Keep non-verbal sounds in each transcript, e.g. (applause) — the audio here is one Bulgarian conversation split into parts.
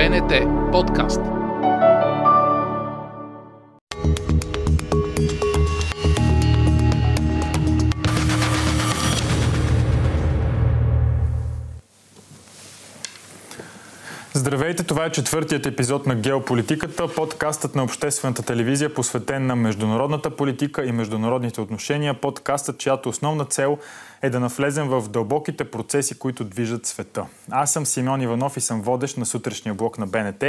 БНТ подкаст. Здравейте, това е четвъртият епизод на Геополитиката, подкастът на обществената телевизия, посветен на международната политика и международните отношения, подкастът, чиято основна цел е да навлезем в дълбоките процеси, които движат света. Аз съм Симеон Иванов и съм водещ на сутрешния блок на БНТ.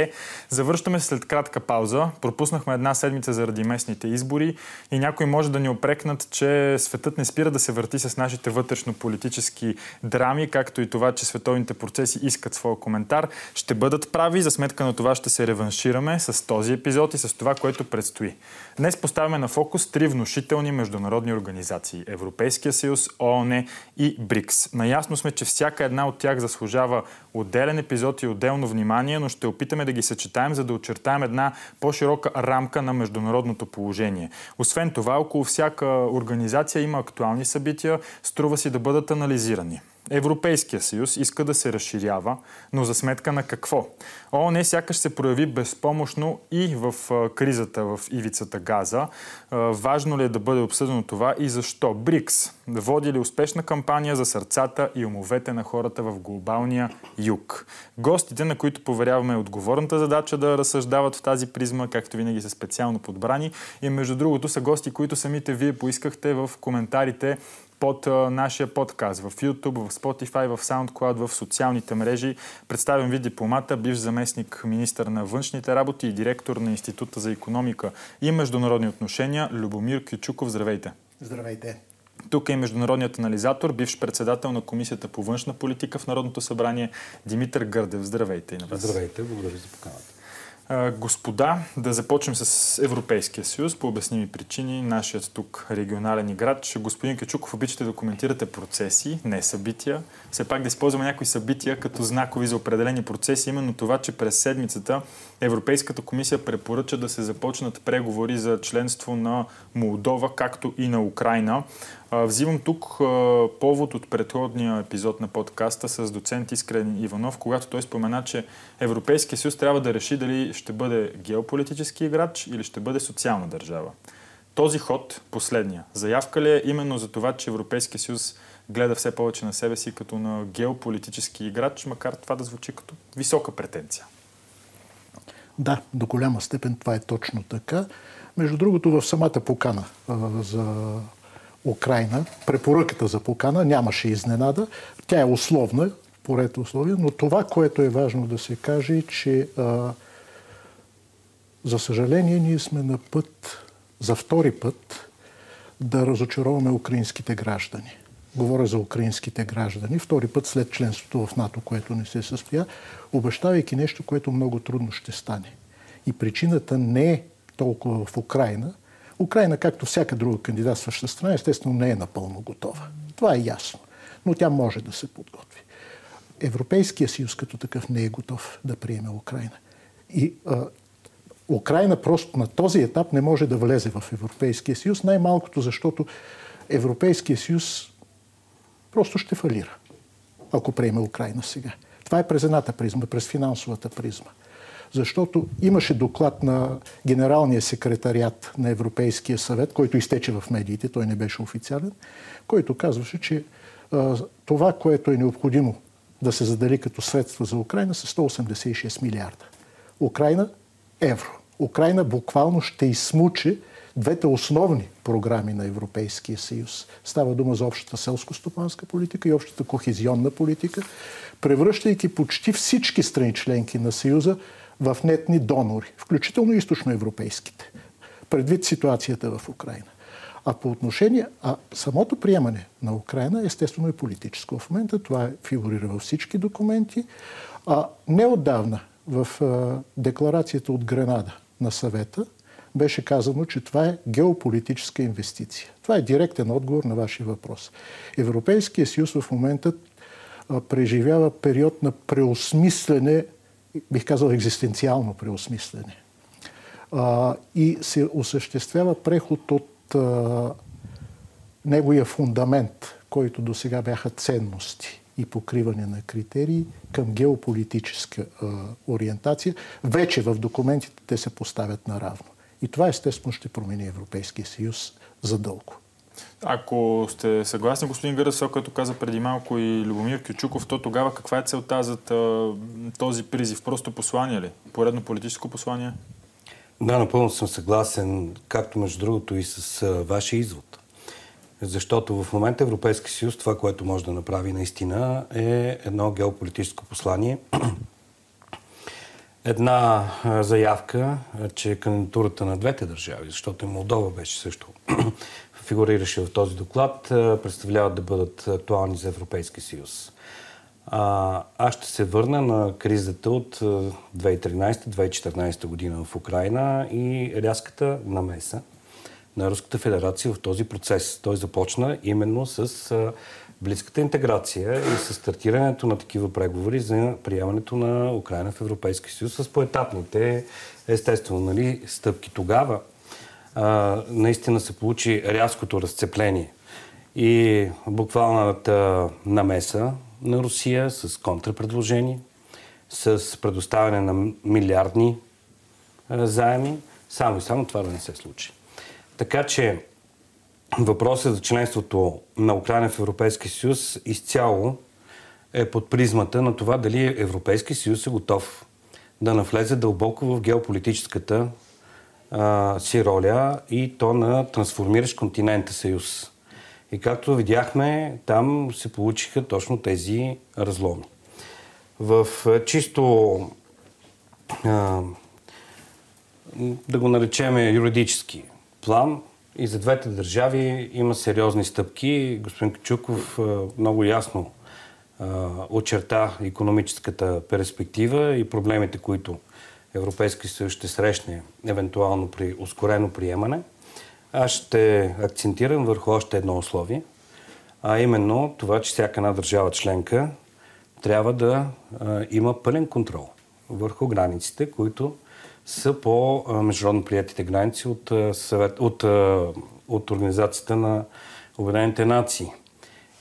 Завършваме след кратка пауза. Пропуснахме една седмица заради местните избори и някой може да ни опрекнат, че светът не спира да се върти с нашите вътрешно-политически драми, както и това, че световните процеси искат своя коментар. Ще бъдат прави, за сметка на това ще се реваншираме с този епизод и с това, което предстои. Днес поставяме на фокус три внушителни международни организации – Европейския съюз, ООН и БРИКС. Наясно сме, че всяка една от тях заслужава отделен епизод и отделно внимание, но ще опитаме да ги съчетаем, за да очертаем една по-широка рамка на международното положение. Освен това, около всяка организация има актуални събития, струва си да бъдат анализирани. Европейския съюз иска да се разширява, но за сметка на какво? ООН сякаш се прояви безпомощно и в кризата в ивицата Газа. Важно ли е да бъде обсъдено това и защо? БРИКС води ли успешна кампания за сърцата и умовете на хората в глобалния юг? Гостите, на които поверяваме отговорната задача да разсъждават в тази призма, както винаги са специално подбрани и между другото са гости, които самите вие поискахте в коментарите под а, нашия подкаст в YouTube, в Spotify, в SoundCloud, в социалните мрежи. Представям ви дипломата, бивш заместник министър на външните работи и директор на Института за економика и международни отношения Любомир Кючуков. Здравейте! Здравейте! Тук е международният анализатор, бивш председател на Комисията по външна политика в Народното събрание Димитър Гърдев. Здравейте и на вас. Здравейте, благодаря за поканата. Господа, да започнем с Европейския съюз по обясними причини. Нашият тук регионален играч. Господин Качуков, обичате да коментирате процеси, не събития. Все пак да използваме някои събития като знакови за определени процеси. Именно това, че през седмицата Европейската комисия препоръча да се започнат преговори за членство на Молдова, както и на Украина. Взимам тук повод от предходния епизод на подкаста с доцент Искрен Иванов, когато той спомена, че Европейския съюз трябва да реши дали ще бъде геополитически играч или ще бъде социална държава. Този ход, последния, заявка ли е именно за това, че Европейския съюз гледа все повече на себе си като на геополитически играч, макар това да звучи като висока претенция? Да, до голяма степен това е точно така. Между другото, в самата покана а, за Украина, препоръката за покана нямаше изненада. Тя е условна, поред условия, но това, което е важно да се каже, е, че а, за съжаление ние сме на път, за втори път, да разочароваме украинските граждани. Говоря за украинските граждани. Втори път след членството в НАТО, което не се състоя, обещавайки нещо, което много трудно ще стане. И причината не е толкова в Украина, Украина, както всяка друга кандидатстваща страна, естествено не е напълно готова. Това е ясно. Но тя може да се подготви. Европейския съюз като такъв не е готов да приеме Украина. И а, Украина просто на този етап не може да влезе в Европейския съюз, най-малкото защото Европейския съюз просто ще фалира, ако приеме Украина сега. Това е през едната призма, през финансовата призма защото имаше доклад на Генералния секретариат на Европейския съвет, който изтече в медиите, той не беше официален, който казваше, че а, това, което е необходимо да се задели като средства за Украина, са 186 милиарда. Украина – евро. Украина буквално ще изсмучи двете основни програми на Европейския съюз. Става дума за общата селско-стопанска политика и общата кохезионна политика, превръщайки почти всички страни членки на Съюза в нетни донори, включително източноевропейските, предвид ситуацията в Украина. А по отношение, а самото приемане на Украина естествено е политическо. В момента това фигурира във всички документи. А неотдавна в а, декларацията от Гренада на съвета беше казано, че това е геополитическа инвестиция. Това е директен отговор на вашия въпрос. Европейския съюз в момента преживява период на преосмислене бих казал, екзистенциално преосмислене. И се осъществява преход от неговия фундамент, който до сега бяха ценности и покриване на критерии към геополитическа ориентация. Вече в документите те се поставят наравно. И това естествено ще промени Европейския съюз задълго. Ако сте съгласни, господин Гърдасо, като каза преди малко и Любомир Кючуков, то тогава каква е целта за този призив? Просто послание ли? Поредно политическо послание? Да, напълно съм съгласен, както между другото и с вашия извод. Защото в момента Европейски съюз това, което може да направи наистина е едно геополитическо послание. Една заявка, че кандидатурата на двете държави, защото и Молдова беше също (clears throat) фигурираше в този доклад, представляват да бъдат актуални за Европейски съюз. А, аз ще се върна на кризата от 2013-2014 година в Украина и рязката намеса на Руската федерация в този процес. Той започна именно с близката интеграция и с стартирането на такива преговори за приемането на Украина в Европейски съюз с поетапните, естествено, нали, стъпки. Тогава а, наистина се получи рязкото разцепление и буквалната намеса на Русия с контрапредложение, с предоставяне на милиардни а, заеми, само и само това да не се случи. Така че въпросът за членството на Украина в Европейския съюз изцяло е под призмата на това дали Европейски съюз е готов да навлезе дълбоко в геополитическата а, си роля и то на трансформиращ континента съюз. И както видяхме, там се получиха точно тези разломи. В чисто а, да го наречеме юридически план и за двете държави има сериозни стъпки. Господин Качуков много ясно очерта економическата перспектива и проблемите, които Европейски съюз ще срещне евентуално при ускорено приемане. Аз ще акцентирам върху още едно условие, а именно това, че всяка една държава членка трябва да има пълен контрол върху границите, които са по международно приятите граници от, съвет, от, от Организацията на Обединените нации.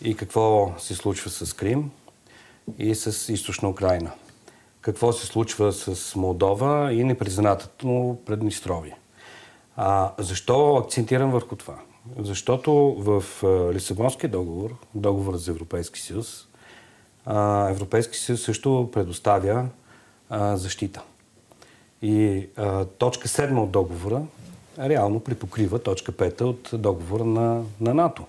И какво се случва с Крим и с източна Украина. Какво се случва с Молдова и непризнатото Преднистровие. А, защо акцентирам върху това? Защото в Лисабонския договор, договор за Европейски съюз, Европейски съюз също предоставя защита. И а, точка 7 от договора реално припокрива точка 5 от договора на, на НАТО.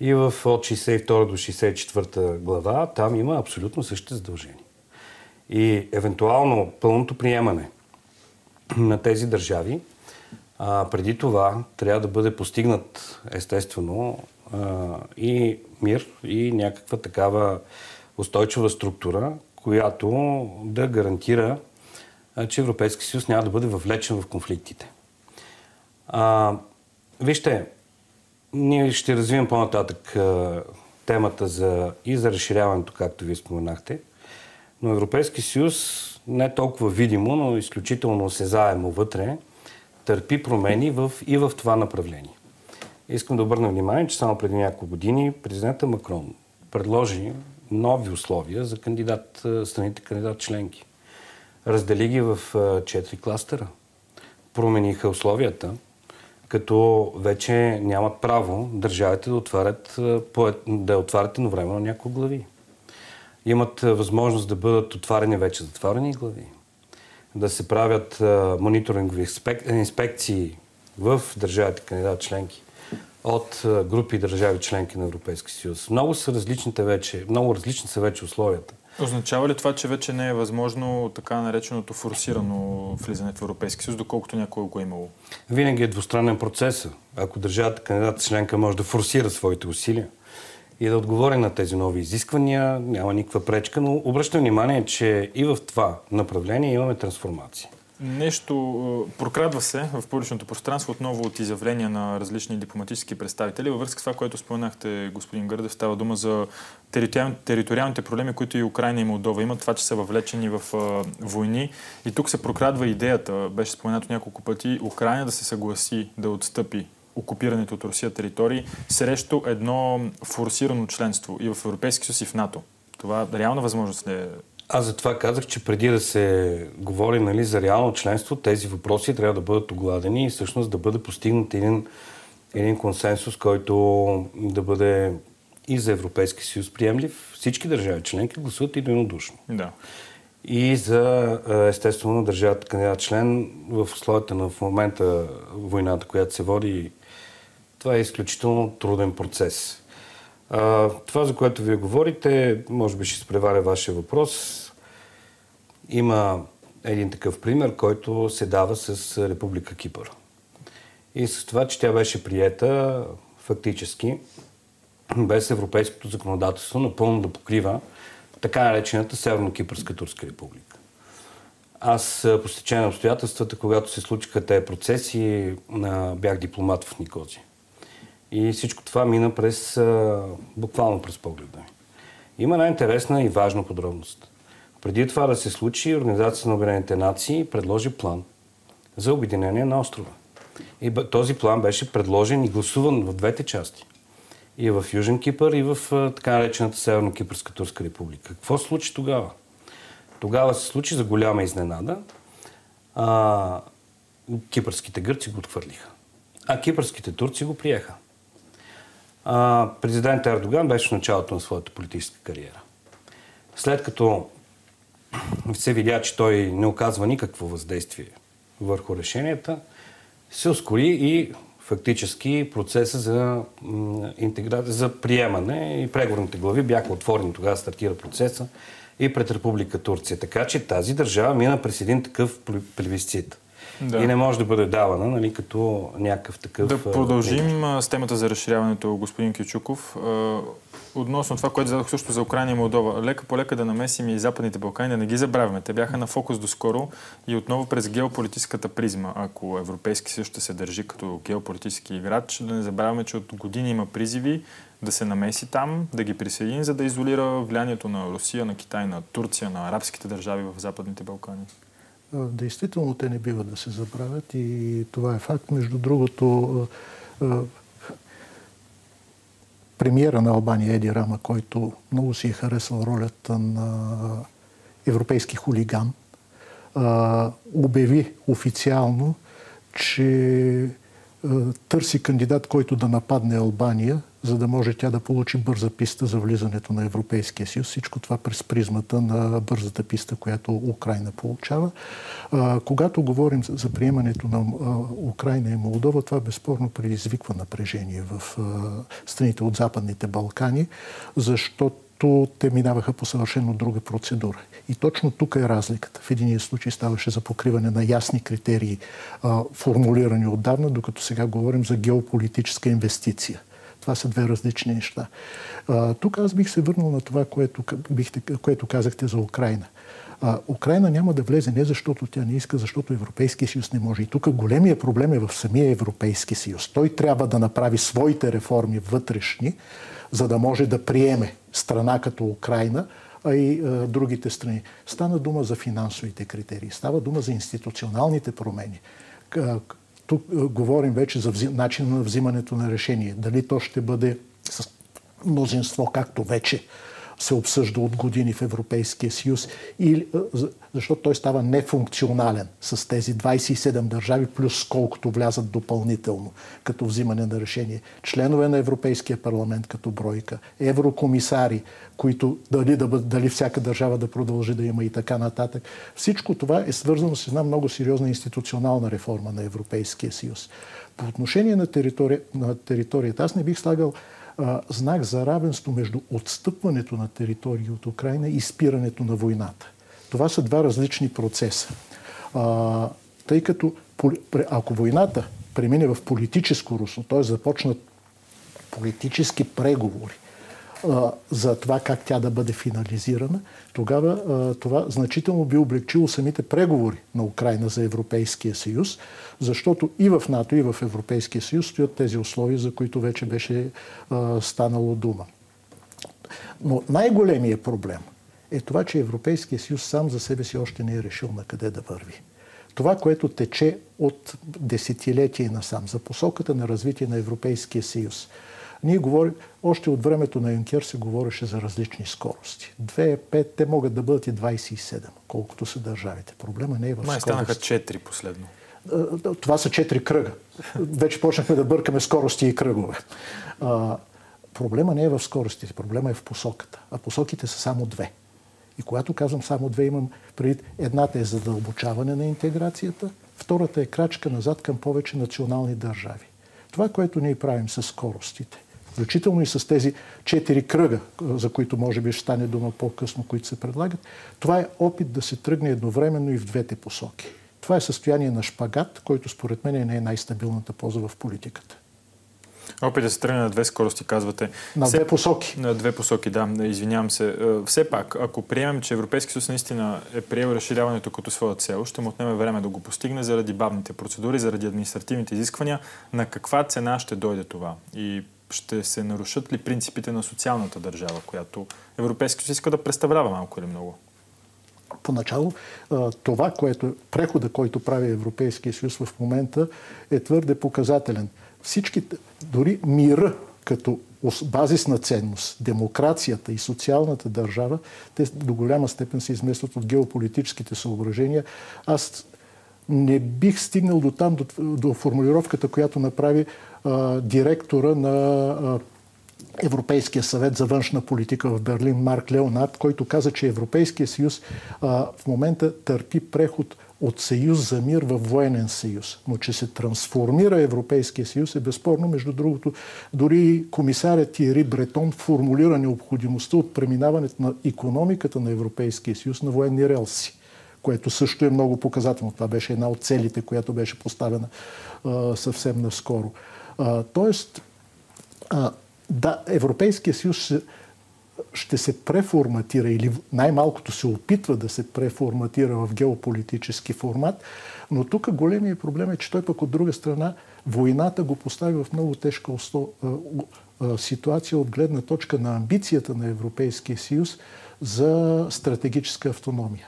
И в от 62 до 64 глава там има абсолютно същите задължения. И евентуално пълното приемане на тези държави, а, преди това трябва да бъде постигнат естествено а, и мир, и някаква такава устойчива структура, която да гарантира че Европейски съюз няма да бъде въвлечен в конфликтите. А, вижте, ние ще развием по-нататък а, темата за, и за разширяването, както вие споменахте, но Европейски съюз не толкова видимо, но изключително осезаемо вътре, търпи промени в, и в това направление. Искам да обърна внимание, че само преди няколко години президента Макрон предложи нови условия за кандидат, страните кандидат членки. Раздели ги в четири кластера. Промениха условията, като вече нямат право държавите да отварят, да отварят едновременно няколко глави. Имат възможност да бъдат отварени вече затворени глави, да се правят мониторингови инспекции в държавите кандидат членки от групи държави членки на Европейския съюз. Много са различните вече, много различни са вече условията. Означава ли това, че вече не е възможно така нареченото форсирано влизане в Европейски съюз, доколкото някой го е имало? Винаги е двустранен процес. Ако държавата кандидат членка може да форсира своите усилия и да отговори на тези нови изисквания, няма никаква пречка, но обръщам внимание, че и в това направление имаме трансформация. Нещо е, прокрадва се в публичното пространство отново от изявления на различни дипломатически представители. Във връзка с това, което споменахте, господин Гърдев, става дума за териториалните проблеми, които и Украина и Молдова имат, това, че са въвлечени в е, войни. И тук се прокрадва идеята, беше споменато няколко пъти, Украина да се съгласи да отстъпи окупираните от Русия територии срещу едно форсирано членство и в Европейски съюз и в НАТО. Това реална възможност ли е? Аз за това казах, че преди да се говори нали, за реално членство, тези въпроси трябва да бъдат огладени и всъщност да бъде постигнат един, един консенсус, който да бъде и за Европейски съюз приемлив. Всички държави членки гласуват единодушно. Да. И за, естествено, държавата кандидат член в условията на в момента войната, която се води, това е изключително труден процес. А, това, за което вие говорите, може би ще спреваря вашия въпрос. Има един такъв пример, който се дава с Република Кипър. И с това, че тя беше приета фактически без европейското законодателство напълно да покрива така наречената Северно-Кипърска турска република. Аз по стечение на обстоятелствата, когато се случиха тези процеси, бях дипломат в Никози. И всичко това мина през, буквално през погледа ми. Има една интересна и важна подробност. Преди това да се случи, Организацията на Обединените нации предложи план за обединение на острова. И този план беше предложен и гласуван в двете части. И в Южен Кипър, и в така наречената Северно-Кипърска турска република. Какво случи тогава? Тогава се случи за голяма изненада. А, кипърските гърци го отхвърлиха. А кипърските турци го приеха. Президент Ердоган беше в началото на своята политическа кариера. След като се видя, че той не оказва никакво въздействие върху решенията, се ускори и фактически процеса за, интеграция, за приемане и преговорните глави бяха отворени. Тогава стартира процеса и пред Република Турция. Така че тази държава мина през един такъв плебисцит. Да. И не може да бъде давана нали, като някакъв такъв... Да продължим с темата за разширяването, господин Кючуков. Относно това, което зададох също за Украина и Молдова. Лека по лека да намесим и Западните Балкани, да не ги забравяме. Те бяха на фокус доскоро и отново през геополитическата призма. Ако Европейски съюз ще се държи като геополитически играч, да не забравяме, че от години има призиви да се намеси там, да ги присъедини, за да изолира влиянието на Русия, на Китай, на Турция, на арабските държави в Западните Балкани. Действително те не бива да се забравят и това е факт. Между другото, премиера на Албания Еди Рама, който много си е харесал ролята на европейски хулиган, обяви официално, че търси кандидат, който да нападне Албания, за да може тя да получи бърза писта за влизането на Европейския съюз. Всичко това през призмата на бързата писта, която Украина получава. когато говорим за приемането на Украина и Молдова, това безспорно предизвиква напрежение в страните от Западните Балкани, защото то те минаваха по съвършено друга процедура. И точно тук е разликата. В единия случай ставаше за покриване на ясни критерии, а, формулирани отдавна, докато сега говорим за геополитическа инвестиция. Това са две различни неща. А, тук аз бих се върнал на това, което, бихте, което казахте за Украина. А, Украина няма да влезе не защото тя не иска, защото Европейския съюз не може. И тук големия проблем е в самия Европейски съюз. Той трябва да направи своите реформи вътрешни, за да може да приеме страна като Украина, а и а, другите страни. Стана дума за финансовите критерии, става дума за институционалните промени. Тук говорим вече за взим, начин на взимането на решение. Дали то ще бъде с мнозинство, както вече се обсъжда от години в Европейския съюз, или, защото той става нефункционален с тези 27 държави, плюс колкото влязат допълнително като взимане на решение. Членове на Европейския парламент като бройка, еврокомисари, които дали, да, дали всяка държава да продължи да има и така нататък. Всичко това е свързано с една много сериозна институционална реформа на Европейския съюз. По отношение на, територия, на територията, аз не бих слагал а, знак за равенство между отстъпването на територии от Украина и спирането на войната. Това са два различни процеса. А, тъй като ако войната премине в политическо русло, т.е. започнат политически преговори, за това как тя да бъде финализирана, тогава това значително би облегчило самите преговори на Украина за Европейския съюз, защото и в НАТО, и в Европейския съюз стоят тези условия, за които вече беше станало дума. Но най-големият проблем е това, че Европейския съюз сам за себе си още не е решил на къде да върви. това, което тече от десетилетия насам за посоката на развитие на Европейския съюз. Ние говорим, още от времето на Юнкер се говореше за различни скорости. 2, 5, те могат да бъдат и 27, колкото са държавите. Проблема не е в Май скорости. станаха 4 последно. Това са 4 кръга. Вече почнахме да бъркаме скорости и кръгове. Проблема не е в скоростите, проблема е в посоката. А посоките са само две. И когато казвам само две, имам преди едната е задълбочаване на интеграцията, втората е крачка назад към повече национални държави. Това, което ние правим с скоростите, включително и с тези четири кръга, за които може би ще стане дума по-късно, които се предлагат, това е опит да се тръгне едновременно и в двете посоки. Това е състояние на шпагат, който според мен не е най-стабилната поза в политиката. Опит да се тръгне на две скорости, казвате. На две посоки. На две посоки, да. Извинявам се. Е, все пак, ако приемем, че Европейски съюз наистина е приел разширяването като своя цел, ще му отнеме време да го постигне заради бавните процедури, заради административните изисквания. На каква цена ще дойде това? И ще се нарушат ли принципите на социалната държава, която Европейски съюз иска да представлява малко или много? Поначало това, което прехода, който прави Европейския съюз в момента, е твърде показателен. Всички, дори мира като базисна ценност, демокрацията и социалната държава, те до голяма степен се изместват от геополитическите съображения. Аз не бих стигнал до там, до, до формулировката, която направи директора на Европейския съвет за външна политика в Берлин Марк Леонард, който каза, че Европейския съюз в момента търпи преход от съюз за мир в военен съюз. Но че се трансформира Европейския съюз е безспорно. Между другото, дори комисарят Тиери Бретон формулира необходимостта от преминаването на економиката на Европейския съюз на военни релси което също е много показателно. Това беше една от целите, която беше поставена а, съвсем наскоро. А, тоест, а, да, Европейския съюз ще, се преформатира или най-малкото се опитва да се преформатира в геополитически формат, но тук големия проблем е, че той пък от друга страна войната го постави в много тежка усто, ситуация от гледна точка на амбицията на Европейския съюз за стратегическа автономия.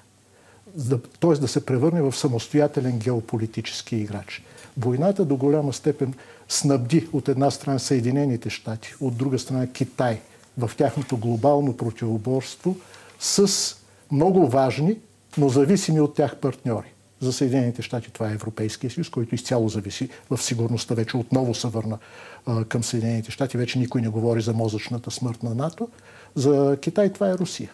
Т.е. да се превърне в самостоятелен геополитически играч. Войната до голяма степен снабди от една страна Съединените щати, от друга страна Китай в тяхното глобално противоборство с много важни, но зависими от тях партньори. За Съединените щати това е Европейския съюз, който изцяло зависи в сигурността. Вече отново се върна а, към Съединените щати. Вече никой не говори за мозъчната смърт на НАТО. За Китай това е Русия,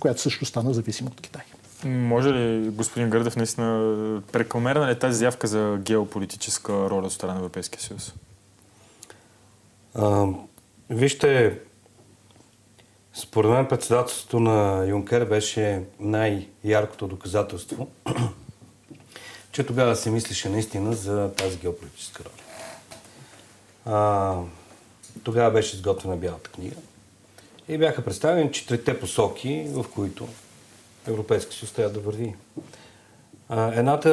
която също стана зависима от Китай. Може ли, господин Гърдев, наистина прекомерна ли е тази заявка за геополитическа роля от страна на Европейския съюз? Вижте, според мен председателството на Юнкер беше най-яркото доказателство, (clears throat) че тогава се мислеше наистина за тази геополитическа роля. А, тогава беше изготвена Бялата книга и бяха представени четирите посоки, в които Европейски съюз трябва да върви. А, едната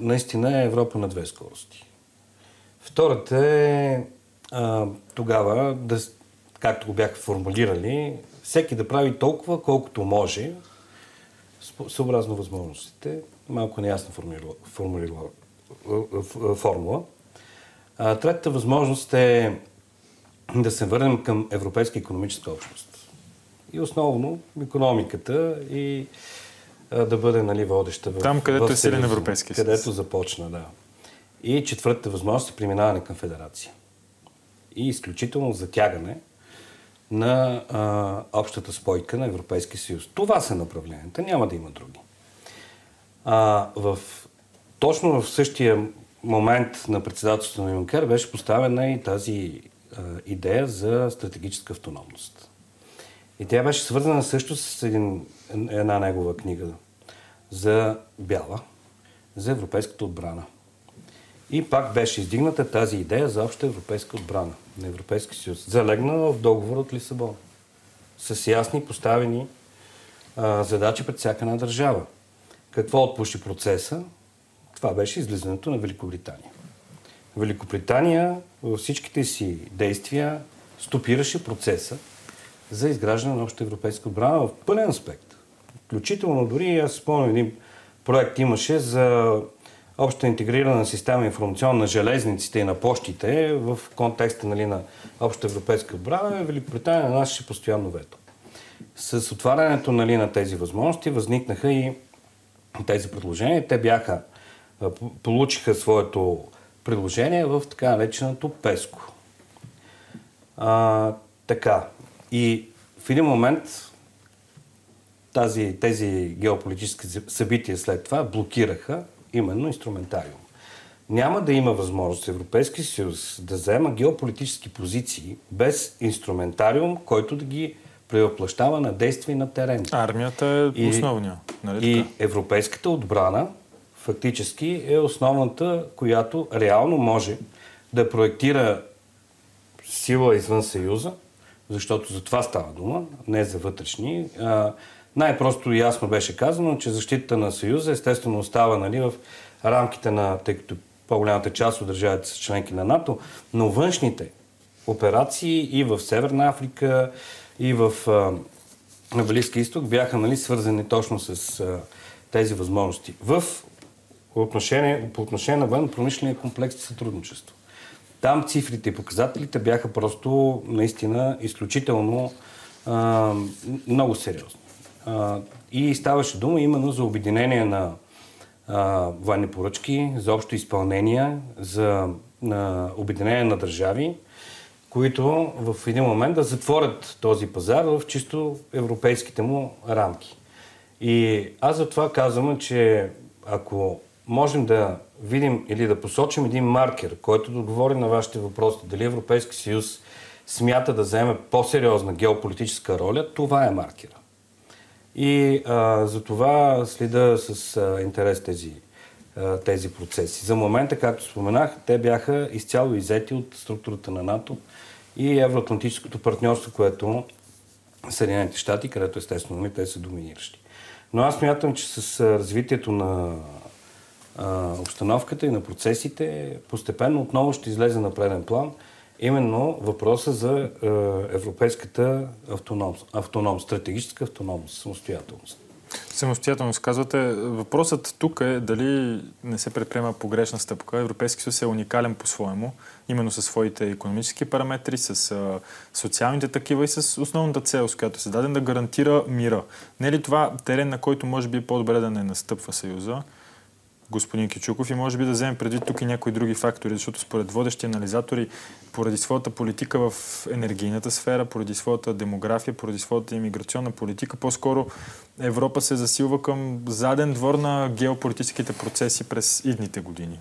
наистина е Европа на две скорости. Втората е а, тогава, да, както го бяха формулирали, всеки да прави толкова, колкото може, съобразно възможностите. Малко неясна формула, формула, формула. А, третата възможност е да се върнем към Европейска економическа общност и основно економиката и а, да бъде нали, водеща в Там, където в е силен Европейски съюз. Където започна, да. И четвъртата възможност е преминаване към федерация. И изключително затягане на а, общата спойка на Европейския съюз. Това са направленията, няма да има други. А, в, точно в същия момент на председателството на Юнкер беше поставена и тази а, идея за стратегическа автономност. И тя беше свързана също с един, една негова книга за бяла, за европейската отбрана. И пак беше издигната тази идея за обща европейска отбрана на Европейски съюз, залегнала в договор от Лисабон, с ясни поставени а, задачи пред всяка една държава. Какво отпуши процеса? Това беше излизането на Великобритания. Великобритания във всичките си действия стопираше процеса за изграждане на обща европейска отбрана в пълен аспект. Включително дори, аз спомням един проект имаше за обща интегрирана система информационна на железниците и на почтите в контекста нали, на обща европейска отбрана, Великобритания нанасяше постоянно вето. С отварянето нали, на тези възможности възникнаха и тези предложения. Те бяха, получиха своето предложение в така нареченото ПЕСКО. А, така. И в един момент тази, тези геополитически събития след това блокираха именно инструментариум. Няма да има възможност Европейски съюз да взема геополитически позиции без инструментариум, който да ги превъплащава на действия на терен. Армията е основния. Нали и европейската отбрана фактически е основната, която реално може да проектира сила извън Съюза, защото за това става дума, не за вътрешни. най-просто и ясно беше казано, че защитата на Съюза естествено остава нали, в рамките на, тъй като по-голямата част от държавите са членки на НАТО, но външните операции и в Северна Африка, и в на Близки изток бяха нали, свързани точно с а, тези възможности. В отношение, по отношение на военно-промишления комплекс и сътрудничество. Там цифрите и показателите бяха просто наистина изключително а, много сериозни. А, и ставаше дума именно за обединение на а, военни поръчки, за общо изпълнение, за а, обединение на държави, които в един момент да затворят този пазар в чисто европейските му рамки. И аз за това казвам, че ако можем да видим или да посочим един маркер, който да отговори на вашите въпроси, дали Европейски съюз смята да вземе по-сериозна геополитическа роля, това е маркера. И а, за това следа с а, интерес тези, а, тези процеси. За момента, както споменах, те бяха изцяло изети от структурата на НАТО и Евроатлантическото партньорство, което Съединените щати, където естествено те са доминиращи. Но аз мятам, че с развитието на а, обстановката и на процесите, постепенно отново ще излезе на преден план именно въпроса за а, европейската автоном, автоном, стратегическа автономност, самостоятелност. Самостоятелност казвате. Въпросът тук е дали не се предприема погрешна стъпка. Европейски съюз е уникален по-своему, именно със своите економически параметри, с а, социалните такива и с основната цел, с която се даден да гарантира мира. Не е ли това терен, на който може би е по-добре да не настъпва Съюза? Господин Кичуков и може би да вземем преди тук и някои други фактори, защото според водещи анализатори, поради своята политика в енергийната сфера, поради своята демография, поради своята иммиграционна политика, по-скоро Европа се засилва към заден двор на геополитическите процеси през идните години.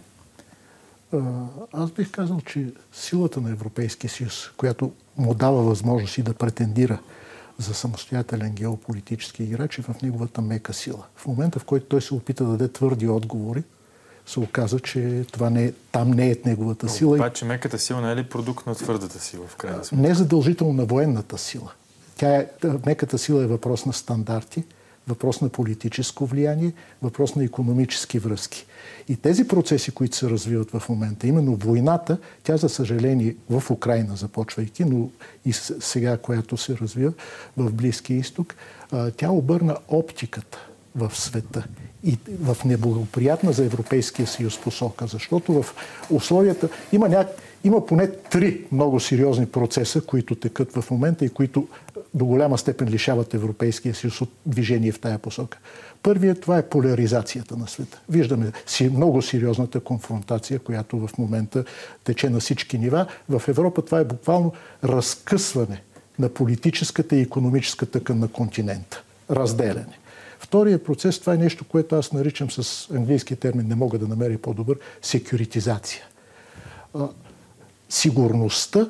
Аз бих казал, че силата на Европейския съюз, която му дава възможност и да претендира за самостоятелен геополитически играч и в неговата мека сила. В момента, в който той се опита да даде твърди отговори, се оказа, че това не е, там не е неговата сила. Обаче меката сила не е ли продукт на твърдата сила в крайна сметка? Не е задължително на военната сила. Тя е, меката сила е въпрос на стандарти, въпрос на политическо влияние, въпрос на економически връзки. И тези процеси, които се развиват в момента, именно войната, тя за съжаление в Украина започвайки, но и сега, която се развива в Близкия изток, тя обърна оптиката в света и в неблагоприятна за Европейския съюз посока, защото в условията има, ня... има поне три много сериозни процеса, които текат в момента и които до голяма степен лишават Европейския съюз от движение в тая посока. Първият това е поляризацията на света. Виждаме си много сериозната конфронтация, която в момента тече на всички нива. В Европа това е буквално разкъсване на политическата и економическата към на континента. Разделяне. Втория процес, това е нещо, което аз наричам с английски термин, не мога да намеря по-добър, секюритизация. Сигурността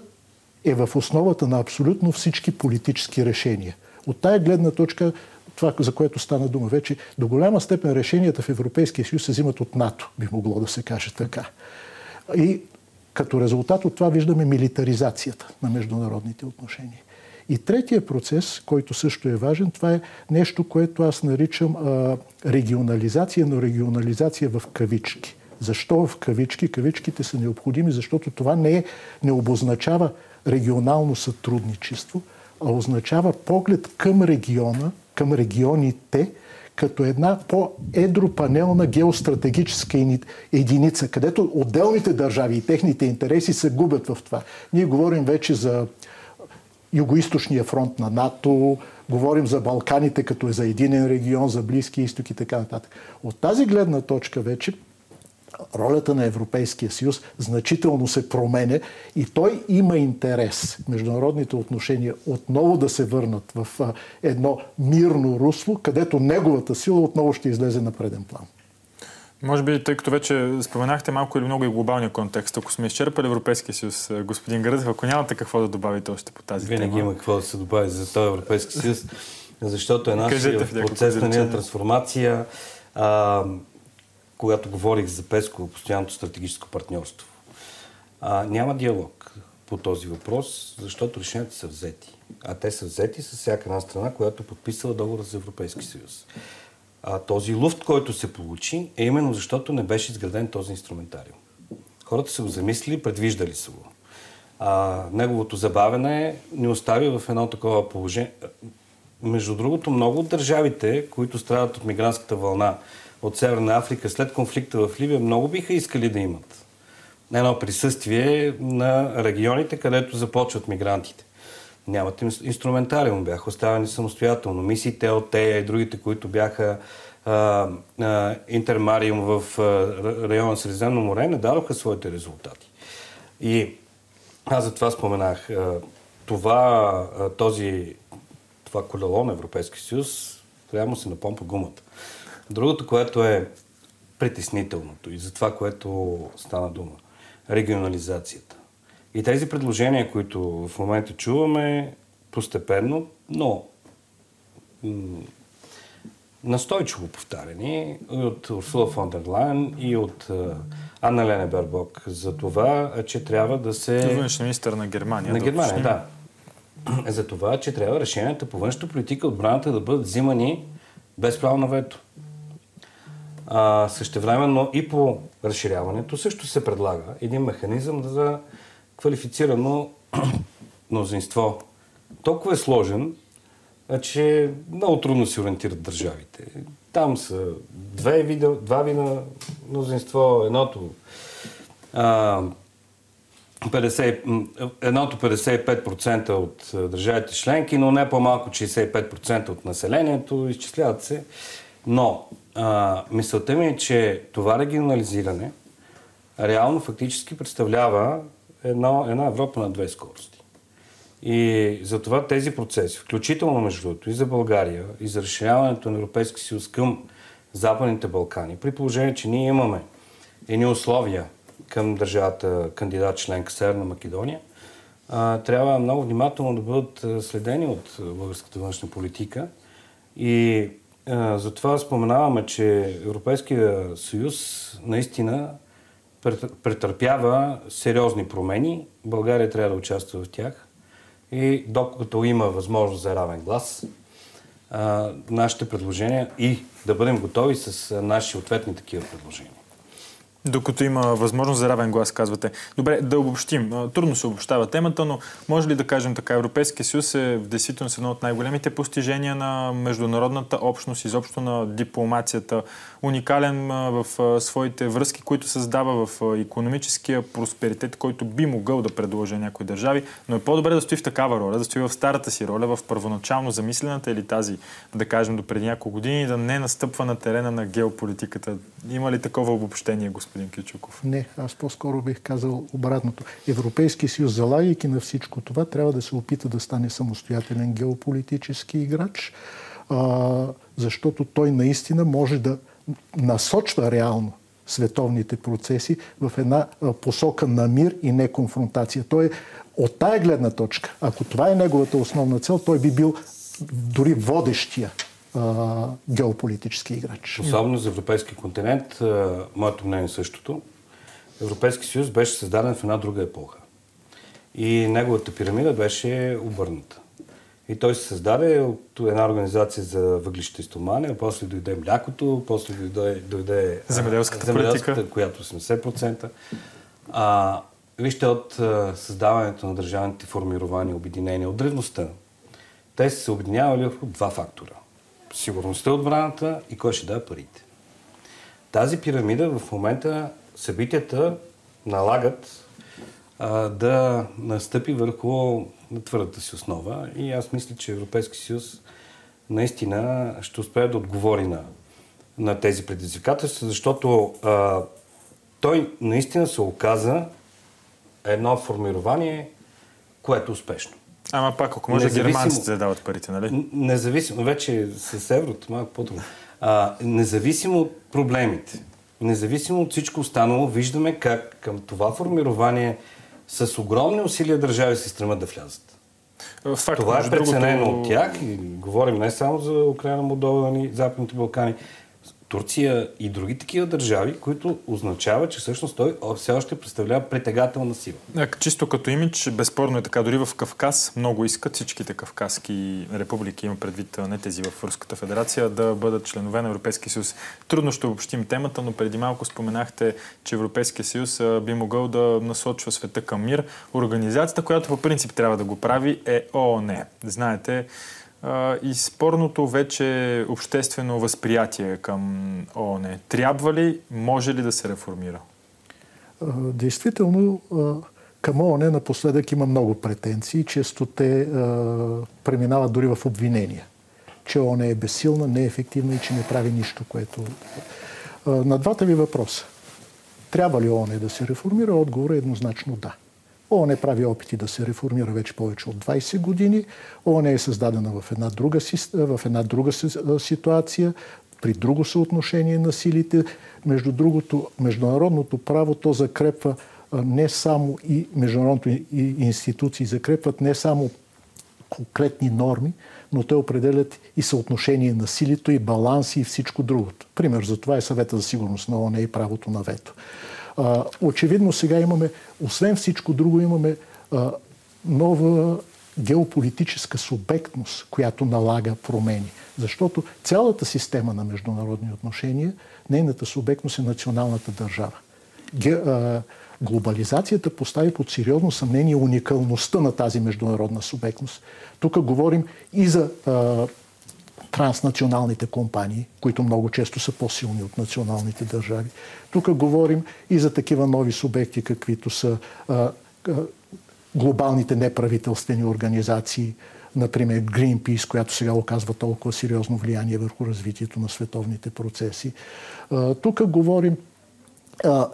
е в основата на абсолютно всички политически решения. От тая гледна точка, това, за което стана дума вече, до голяма степен решенията в Европейския съюз се взимат от НАТО, би могло да се каже така. И като резултат от това виждаме милитаризацията на международните отношения. И третия процес, който също е важен, това е нещо, което аз наричам а, регионализация, но регионализация в кавички. Защо в кавички? Кавичките са необходими, защото това не, е, не обозначава регионално сътрудничество, а означава поглед към региона, към регионите, като една по-едропанелна геостратегическа единица, където отделните държави и техните интереси се губят в това. Ние говорим вече за Юго-Источния фронт на НАТО, говорим за Балканите като е за единен регион, за Близки изток и така нататък. От тази гледна точка вече ролята на Европейския съюз значително се променя и той има интерес международните отношения отново да се върнат в едно мирно русло, където неговата сила отново ще излезе на преден план. Може би, тъй като вече споменахте малко или много и глобалния контекст, ако сме изчерпали Европейския съюз, господин Градев, ако нямате какво да добавите още по тази Винаги тема. Винаги има какво да се добави за този Европейски съюз, защото е нашия процес на трансформация. А, когато говорих за ПЕСКО, постоянното стратегическо партньорство. А, няма диалог по този въпрос, защото решенията са взети. А те са взети с всяка една страна, която подписала договор за Европейски съюз. А този луфт, който се получи, е именно защото не беше изграден този инструментариум. Хората са го замислили, предвиждали са го. А, неговото забавене ни остави в едно такова положение. Между другото, много от държавите, които страдат от мигрантската вълна, от Северна Африка след конфликта в Ливия много биха искали да имат едно присъствие на регионите, където започват мигрантите. Нямат инструментариум, бяха оставени самостоятелно. Мисиите от те и другите, които бяха интермариум в района Средиземно море, не дадоха своите резултати. И аз за това споменах. Това, този, това колело на Европейския съюз трябва да се напомпа гумата. Другото, което е притеснителното и за това, което стана дума. Регионализацията. И тези предложения, които в момента чуваме, постепенно, но м- настойчиво повтарени от Урсула фон дер Лайн и от Анна Лене Бербок за това, че трябва да се... Външен министър на Германия. На Германия, да. За това, че трябва решенията по външната политика отбраната да бъдат взимани без право на вето. А, същевременно и по разширяването също се предлага един механизъм за квалифицирано (clears throat) мнозинство. Толкова е сложен, че много трудно се ориентират държавите. Там са две вида, два вида мнозинство. Едното а, 50, едното 55% от държавите членки, но не по-малко 65% от населението. Изчисляват се. Но а, мисълта ми е, че това регионализиране реално фактически представлява едно, една Европа на две скорости. И затова тези процеси, включително между другото и за България, и за разширяването на Европейски съюз към Западните Балкани, при положение, че ние имаме едни условия към държавата кандидат членка Северна Македония, а, трябва много внимателно да бъдат следени от българската външна политика. И затова споменаваме, че Европейския съюз наистина претърпява сериозни промени. България трябва да участва в тях. И докато има възможност за равен глас, нашите предложения и да бъдем готови с наши ответни такива предложения. Докато има възможност за равен глас, казвате. Добре, да обобщим. Трудно се обобщава темата, но може ли да кажем така, Европейския съюз е в действителност едно от най-големите постижения на международната общност, изобщо на дипломацията. Уникален в своите връзки, които създава в економическия просперитет, който би могъл да предложи някои държави, но е по-добре да стои в такава роля, да стои в старата си роля, в първоначално замислената или тази, да кажем, до преди няколко години, да не настъпва на терена на геополитиката. Има ли такова обобщение, господин? Кичуков? Не, аз по-скоро бих казал обратното. Европейски съюз, залагайки на всичко това, трябва да се опита да стане самостоятелен геополитически играч, защото той наистина може да насочва реално световните процеси в една посока на мир и не конфронтация. Той е от тая гледна точка, ако това е неговата основна цел, той би бил дори водещия а, геополитически играч. Особено за европейски континент, а, моето мнение е същото. Европейски съюз беше създаден в една друга епоха. И неговата пирамида беше обърната. И той се създаде от една организация за въглища и стомане, а после дойде млякото, после дойде, дойде земеделската, земеделската политика. която 80%. А, вижте от а, създаването на държавните формирования, обединения, от древността, те са се обединявали в два фактора сигурността, отбраната и кой ще даде парите. Тази пирамида в момента събитията налагат а, да настъпи върху твърдата си основа и аз мисля, че Европейски съюз наистина ще успее да отговори на, на тези предизвикателства, защото а, той наистина се оказа едно формирование, което е успешно. Ама пак, ако може независимо, германците да дават парите, нали? Независимо, вече с еврото малко по-трудно. Независимо от проблемите, независимо от всичко останало, виждаме как към това формирование с огромни усилия държави се стремат да влязат. Факт, това е преценено другото... от тях и говорим не само за Украина, Молдова, Западните Балкани. Турция и други такива държави, които означава, че всъщност той все още представлява притегателна сила. Чисто като имидж, безспорно е така. Дори в Кавказ много искат всичките кавказски републики, има предвид не тези в Руската федерация, да бъдат членове на Европейския съюз. Трудно ще обобщим темата, но преди малко споменахте, че Европейския съюз би могъл да насочва света към мир. Организацията, която по принцип трябва да го прави е ООН. Знаете, и спорното вече обществено възприятие към ООН. Трябва ли, може ли да се реформира? Действително, към ООН напоследък има много претенции. Често те преминават дори в обвинения. Че ООН е безсилна, неефективна и че не прави нищо, което... На двата ви въпроса. Трябва ли ООН да се реформира? Отговорът е еднозначно да. ООН прави опити да се реформира вече повече от 20 години. ООН е създадена в една друга, в една друга ситуация, при друго съотношение на силите. Между другото, международното право то закрепва не само и международните институции закрепват не само конкретни норми, но те определят и съотношение на силито, и баланси и всичко другото. Пример за това е съвета за сигурност на ОНЕ и правото на вето. А, очевидно сега имаме, освен всичко друго, имаме а, нова геополитическа субектност, която налага промени. Защото цялата система на международни отношения, нейната субектност е националната държава. Ге, а, глобализацията постави под сериозно съмнение уникалността на тази международна субектност. Тук говорим и за а, транснационалните компании, които много често са по-силни от националните държави. Тук говорим и за такива нови субекти, каквито са а, а, глобалните неправителствени организации, например Greenpeace, която сега оказва толкова сериозно влияние върху развитието на световните процеси. Тук говорим а,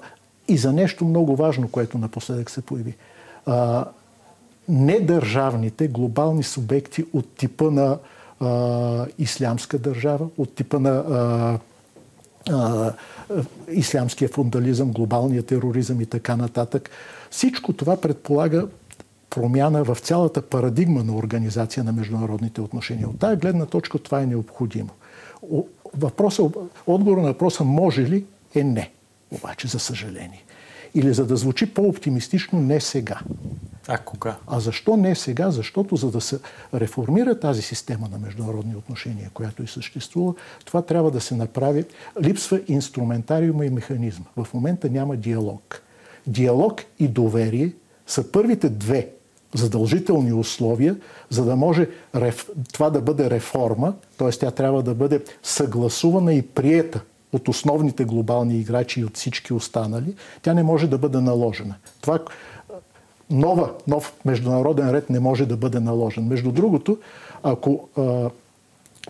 и за нещо много важно, което напоследък се появи. А, недържавните глобални субекти от типа на а, ислямска държава, от типа на а, а, ислямския фундализъм, глобалния тероризъм и така нататък. Всичко това предполага промяна в цялата парадигма на организация на международните отношения. От тази гледна точка това е необходимо. Въпроса, отговор на въпроса може ли е не. Обаче, за съжаление. Или за да звучи по-оптимистично, не сега. А кога? А защо не сега? Защото за да се реформира тази система на международни отношения, която и съществува, това трябва да се направи. Липсва инструментариума и механизма. В момента няма диалог. Диалог и доверие са първите две задължителни условия, за да може това да бъде реформа, т.е. тя трябва да бъде съгласувана и приета от основните глобални играчи и от всички останали, тя не може да бъде наложена. Това нова, нов международен ред не може да бъде наложен. Между другото, ако а,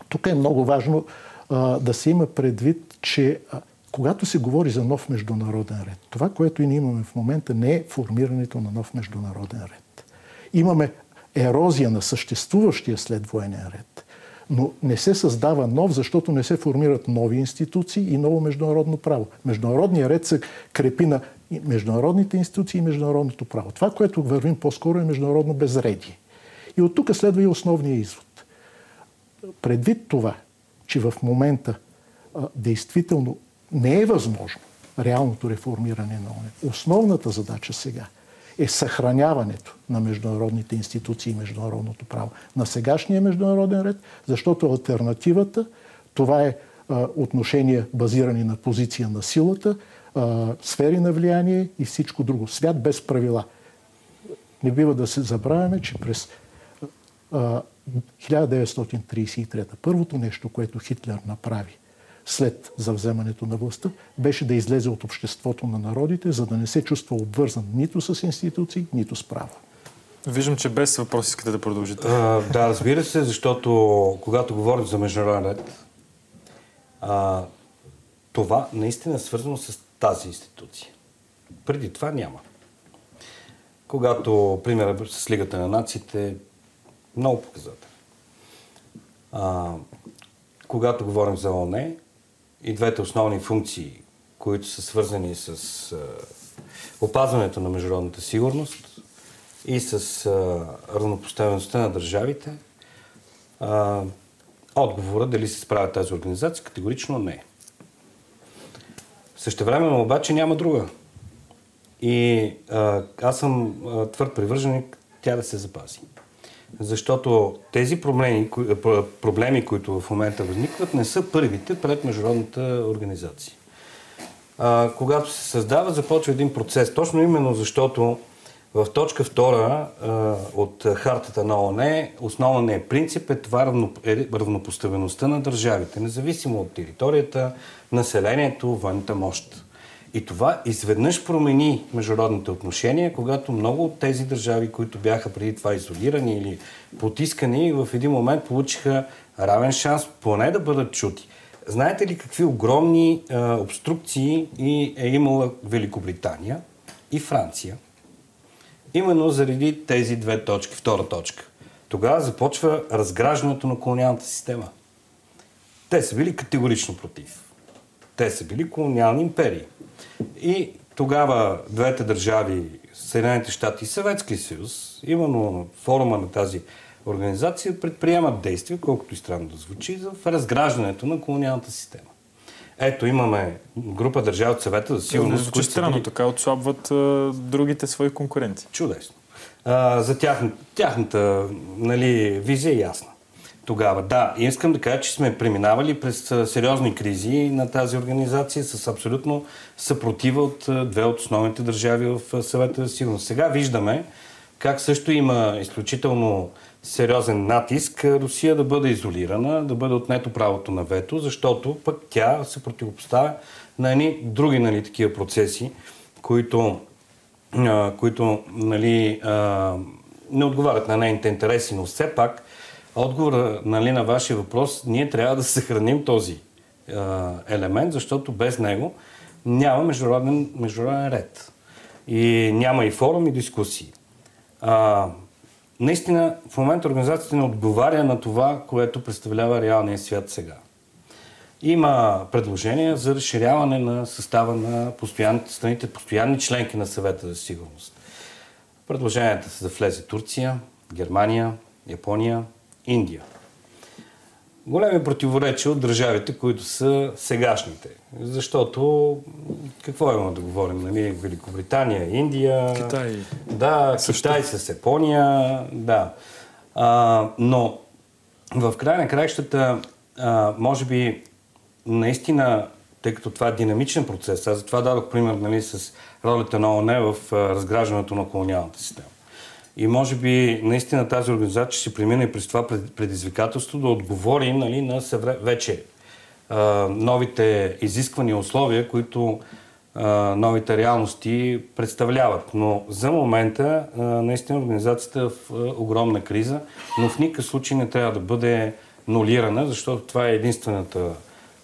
тук е много важно а, да се има предвид, че а, когато се говори за нов международен ред, това, което и ние имаме в момента, не е формирането на нов международен ред. Имаме ерозия на съществуващия след военен ред, но не се създава нов, защото не се формират нови институции и ново международно право. Международният ред се крепи на международните институции и международното право. Това, което вървим по-скоро е международно безредие. И от тук следва и основния извод. Предвид това, че в момента а, действително не е възможно реалното реформиране на ОНЕ, основната задача сега е съхраняването на международните институции и международното право на сегашния международен ред, защото альтернативата това е а, отношения базирани на позиция на силата, сфери на влияние и всичко друго. Свят без правила. Не бива да се забравяме, че през а, 1933. Първото нещо, което Хитлер направи след завземането на властта, беше да излезе от обществото на народите, за да не се чувства обвързан нито с институции, нито с право. Виждам, че без въпрос искате да продължите. А, да, разбира се, защото когато говорим за международен ред, това наистина е свързано с тази институция. Преди това няма. Когато, пример, с Лигата на нациите, много показател. А, когато говорим за ОНЕ, и двете основни функции, които са свързани с а, опазването на международната сигурност и с а, равнопоставеността на държавите, а, отговора дали се справя тази организация категорично не. Същевременно обаче няма друга. И а, аз съм а, твърд привърженик тя да се запази. Защото тези проблеми, проблеми, които в момента възникват, не са първите пред международната организация. А, когато се създава, започва един процес. Точно именно защото в точка втора а, от хартата на ООН основният принцип е това равно, е равнопоставеността на държавите, независимо от територията, населението, военната мощ. И това изведнъж промени международните отношения, когато много от тези държави, които бяха преди това изолирани или потискани, в един момент получиха равен шанс поне да бъдат чути. Знаете ли какви огромни а, обструкции и е имала Великобритания и Франция? Именно заради тези две точки. Втора точка. Тогава започва разграждането на колониалната система. Те са били категорично против. Те са били колониални империи. И тогава двете държави, Съединените щати и Съветския съюз, именно на форума на тази организация, предприемат действия, колкото и странно да звучи, в разграждането на колониалната система. Ето, имаме група държави от съвета за сигурност. Звучи странно, така отслабват а, другите свои конкуренти. Чудесно. А, за тяхна, тяхната нали, визия е ясна тогава. Да, искам да кажа, че сме преминавали през сериозни кризи на тази организация с абсолютно съпротива от две от основните държави в съвета за сигурност. Сега виждаме как също има изключително сериозен натиск Русия да бъде изолирана, да бъде отнето правото на вето, защото пък тя се противопоставя на едни други нали, такива процеси, които, а, които нали, а, не отговарят на нейните интереси, но все пак отговора нали, на вашия въпрос, ние трябва да съхраним този а, елемент, защото без него няма международен, международен ред. И няма и форум, и дискусии. А, наистина, в момента организацията не отговаря на това, което представлява реалния свят сега. Има предложения за разширяване на състава на постоянните страните, постоянни членки на съвета за сигурност. Предложенията са да влезе Турция, Германия, Япония, Индия. Големи противоречия от държавите, които са сегашните. Защото какво има да говорим? Нали? Великобритания, Индия. Китай. Да, Също. Китай с Япония. Да. А, но в края на краищата, а, може би, наистина, тъй като това е динамичен процес, аз затова дадох пример нали, с ролята на ООН в разграждането на колониалната система. И може би наистина тази организация ще премине и през това предизвикателство да отговори нали, на съвре... вече а, новите изисквания условия, които а, новите реалности представляват. Но за момента а, наистина организацията е в а, огромна криза, но в никакъв случай не трябва да бъде нулирана, защото това е единствената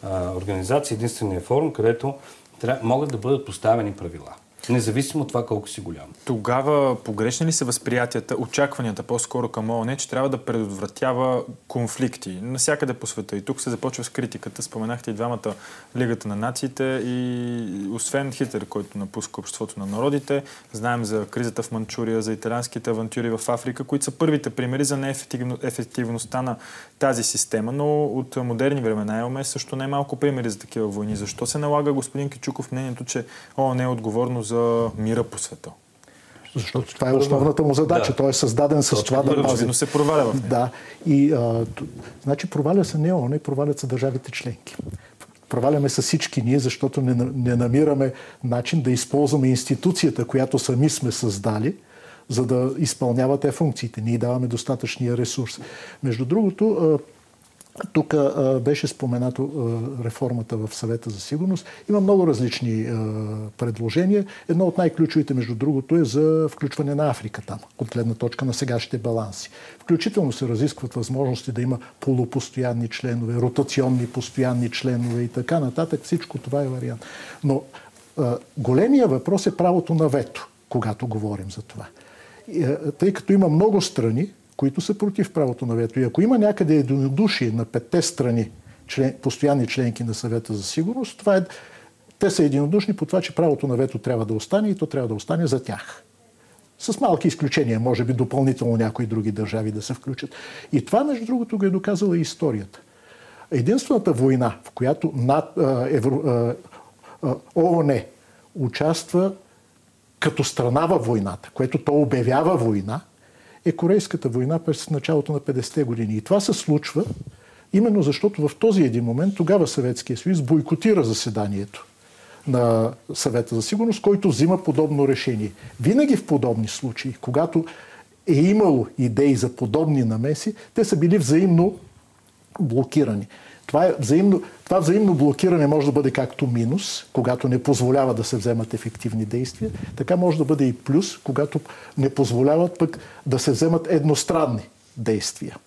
а, организация, единствения форум, където трябва, могат да бъдат поставени правила. Независимо от това колко си голям. Тогава погрешни ли са възприятията, очакванията по-скоро към ООН, че трябва да предотвратява конфликти насякъде по света? И тук се започва с критиката. Споменахте и двамата Лигата на нациите и освен Хитър, който напуска обществото на народите, знаем за кризата в Манчурия, за италианските авантюри в Африка, които са първите примери за неефективността на тази система, но от модерни времена имаме също най-малко примери за такива войни. Защо се налага господин Кичуков мнението, че ООН е отговорно за мира по света? Защото това е основната му задача. Да. Той е създаден с това да пази. Но се проваля в Да. И, а, значи проваля се не ООН, провалят се държавите членки. Проваляме се всички ние, защото не, не намираме начин да използваме институцията, която сами сме създали, за да изпълнява те функциите. Ние даваме достатъчния ресурс. Между другото, тук беше споменато реформата в съвета за сигурност. Има много различни предложения. Едно от най-ключовите, между другото, е за включване на Африка там, от гледна точка на сегашните баланси. Включително се разискват възможности да има полупостоянни членове, ротационни постоянни членове и така нататък. Всичко това е вариант. Но големия въпрос е правото на вето, когато говорим за това. Тъй като има много страни, които са против правото на вето. И ако има някъде единодушие на петте страни, член, постоянни членки на съвета за сигурност, това е, те са единодушни по това, че правото на вето трябва да остане и то трябва да остане за тях. С малки изключения, може би допълнително някои други държави да се включат. И това, между другото, го е доказала и историята. Единствената война, в която над, а, Евро, а, а, ООН участва като страна във войната, което то обявява война, е Корейската война през началото на 50-те години. И това се случва именно защото в този един момент тогава Съветския съюз бойкотира заседанието на съвета за сигурност, който взима подобно решение. Винаги в подобни случаи, когато е имало идеи за подобни намеси, те са били взаимно блокирани. Това, е взаимно, това взаимно блокиране може да бъде както минус, когато не позволява да се вземат ефективни действия, така може да бъде и плюс, когато не позволяват пък да се вземат едностранни действия.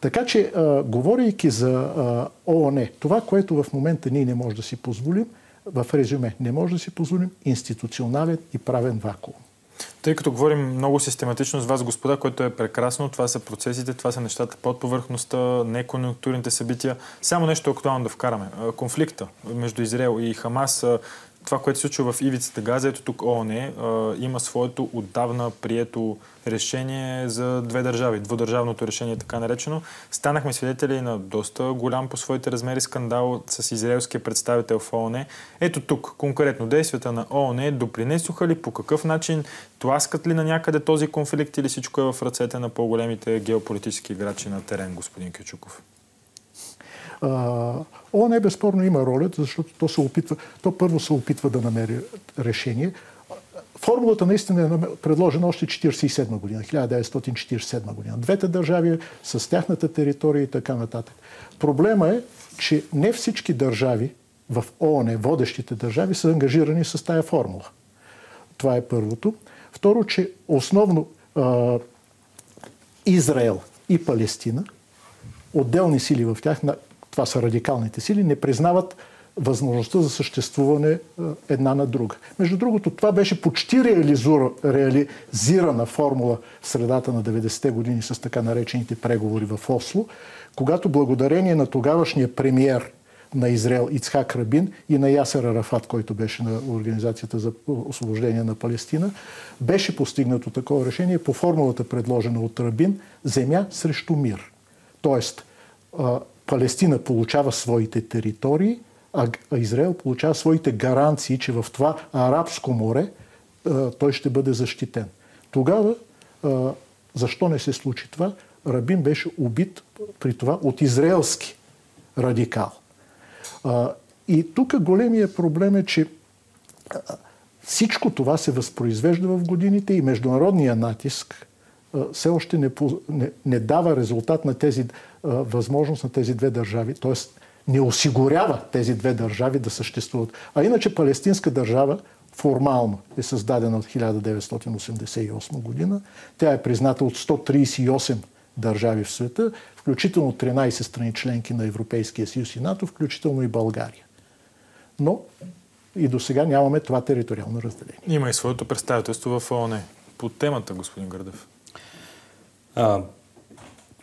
Така че, а, говорейки за а, ООН, това, което в момента ние не можем да си позволим, в резюме, не може да си позволим институционален и правен вакуум. Тъй като говорим много систематично с вас, господа, което е прекрасно, това са процесите, това са нещата под повърхността, неконъюнктурните събития. Само нещо актуално да вкараме. Конфликта между Израел и Хамас това, което се случва в ивицата Газа, ето тук ООН има своето отдавна прието решение за две държави, двудържавното решение така наречено. Станахме свидетели на доста голям по своите размери скандал с израелския представител в ООН. Ето тук, конкретно, действията на ООН допринесоха ли по какъв начин, тласкат ли на някъде този конфликт или всичко е в ръцете на по-големите геополитически играчи на терен, господин Кючуков? ООН безспорно има роля, защото то, се опитва, то първо се опитва да намери решение. Формулата наистина е предложена още 1947 година, 1947 година. Двете държави с тяхната територия и така нататък. Проблема е, че не всички държави в ООН, водещите държави, са ангажирани с тая формула. Това е първото. Второ, че основно а, Израел и Палестина, отделни сили в тях, това са радикалните сили, не признават възможността за съществуване е, една на друга. Между другото, това беше почти реализирана формула в средата на 90-те години с така наречените преговори в Осло, когато благодарение на тогавашния премиер на Израел Ицхак Рабин и на Ясер Арафат, който беше на Организацията за освобождение на Палестина, беше постигнато такова решение по формулата предложена от Рабин земя срещу мир. Тоест, Палестина получава своите територии, а Израел получава своите гаранции, че в това арабско море той ще бъде защитен. Тогава, защо не се случи това? Рабин беше убит при това от израелски радикал. И тук големия проблем е, че всичко това се възпроизвежда в годините и международния натиск все още не, не, не дава резултат на тези възможност на тези две държави, т.е. не осигурява тези две държави да съществуват. А иначе палестинска държава формално е създадена от 1988 година. Тя е призната от 138 държави в света, включително 13 страни членки на Европейския съюз и НАТО, включително и България. Но и до сега нямаме това териториално разделение. Има и своето представителство в ООН. По темата, господин Гърдев. А,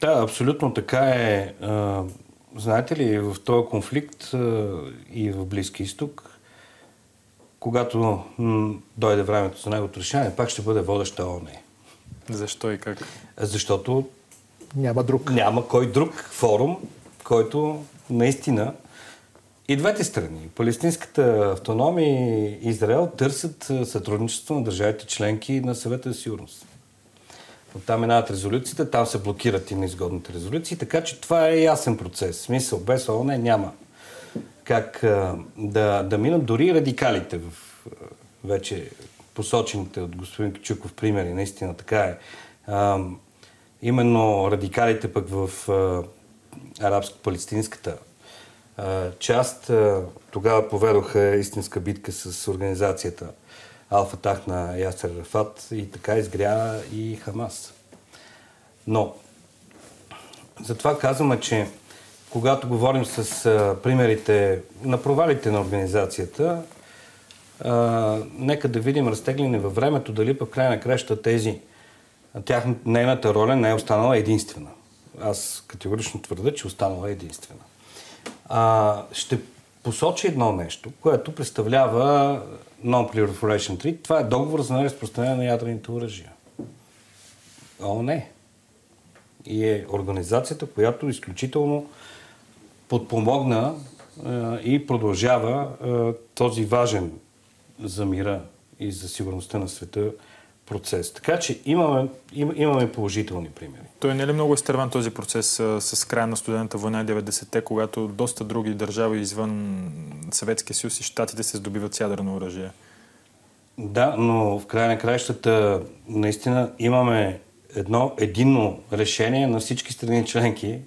да, абсолютно така е. Знаете ли, в този конфликт и в Близки изток, когато дойде времето за неговото решение, пак ще бъде водеща ОНЕ. Защо и как? Защото няма друг. Няма кой друг форум, който наистина и двете страни, палестинската автономия и Израел, търсят сътрудничество на държавите членки на съвета за сигурност. Оттам минават резолюциите, там се блокират и неизгодните резолюции, така че това е ясен процес. Смисъл, без ООН няма как а, да, да минат дори радикалите в а, вече посочените от господин Кичуков примери, наистина така е. А, именно радикалите пък в арабско-палестинската част тогава поведоха истинска битка с организацията Алфатах на Ясер Рафат и така изгря и Хамас. Но затова казваме, че когато говорим с а, примерите на провалите на организацията, а, нека да видим разтегляне във времето, дали пък край на краща тези, тях, нейната роля не е останала единствена. Аз категорично твърда, че останала единствена. А, ще посочи едно нещо, което представлява Non-Proliferation Treaty. Това е договор за неразпространение на ядрените оръжия. О, не. И е организацията, която изключително подпомогна и продължава този важен за мира и за сигурността на света процес. Така че имаме, им, имаме положителни примери. Той не е ли много изтърван този процес а, с края на студента война 90-те, когато доста други държави извън Съветския съюз и щатите се здобиват с ядрено оръжие? Да, но в края на краищата наистина имаме едно единно решение на всички страни членки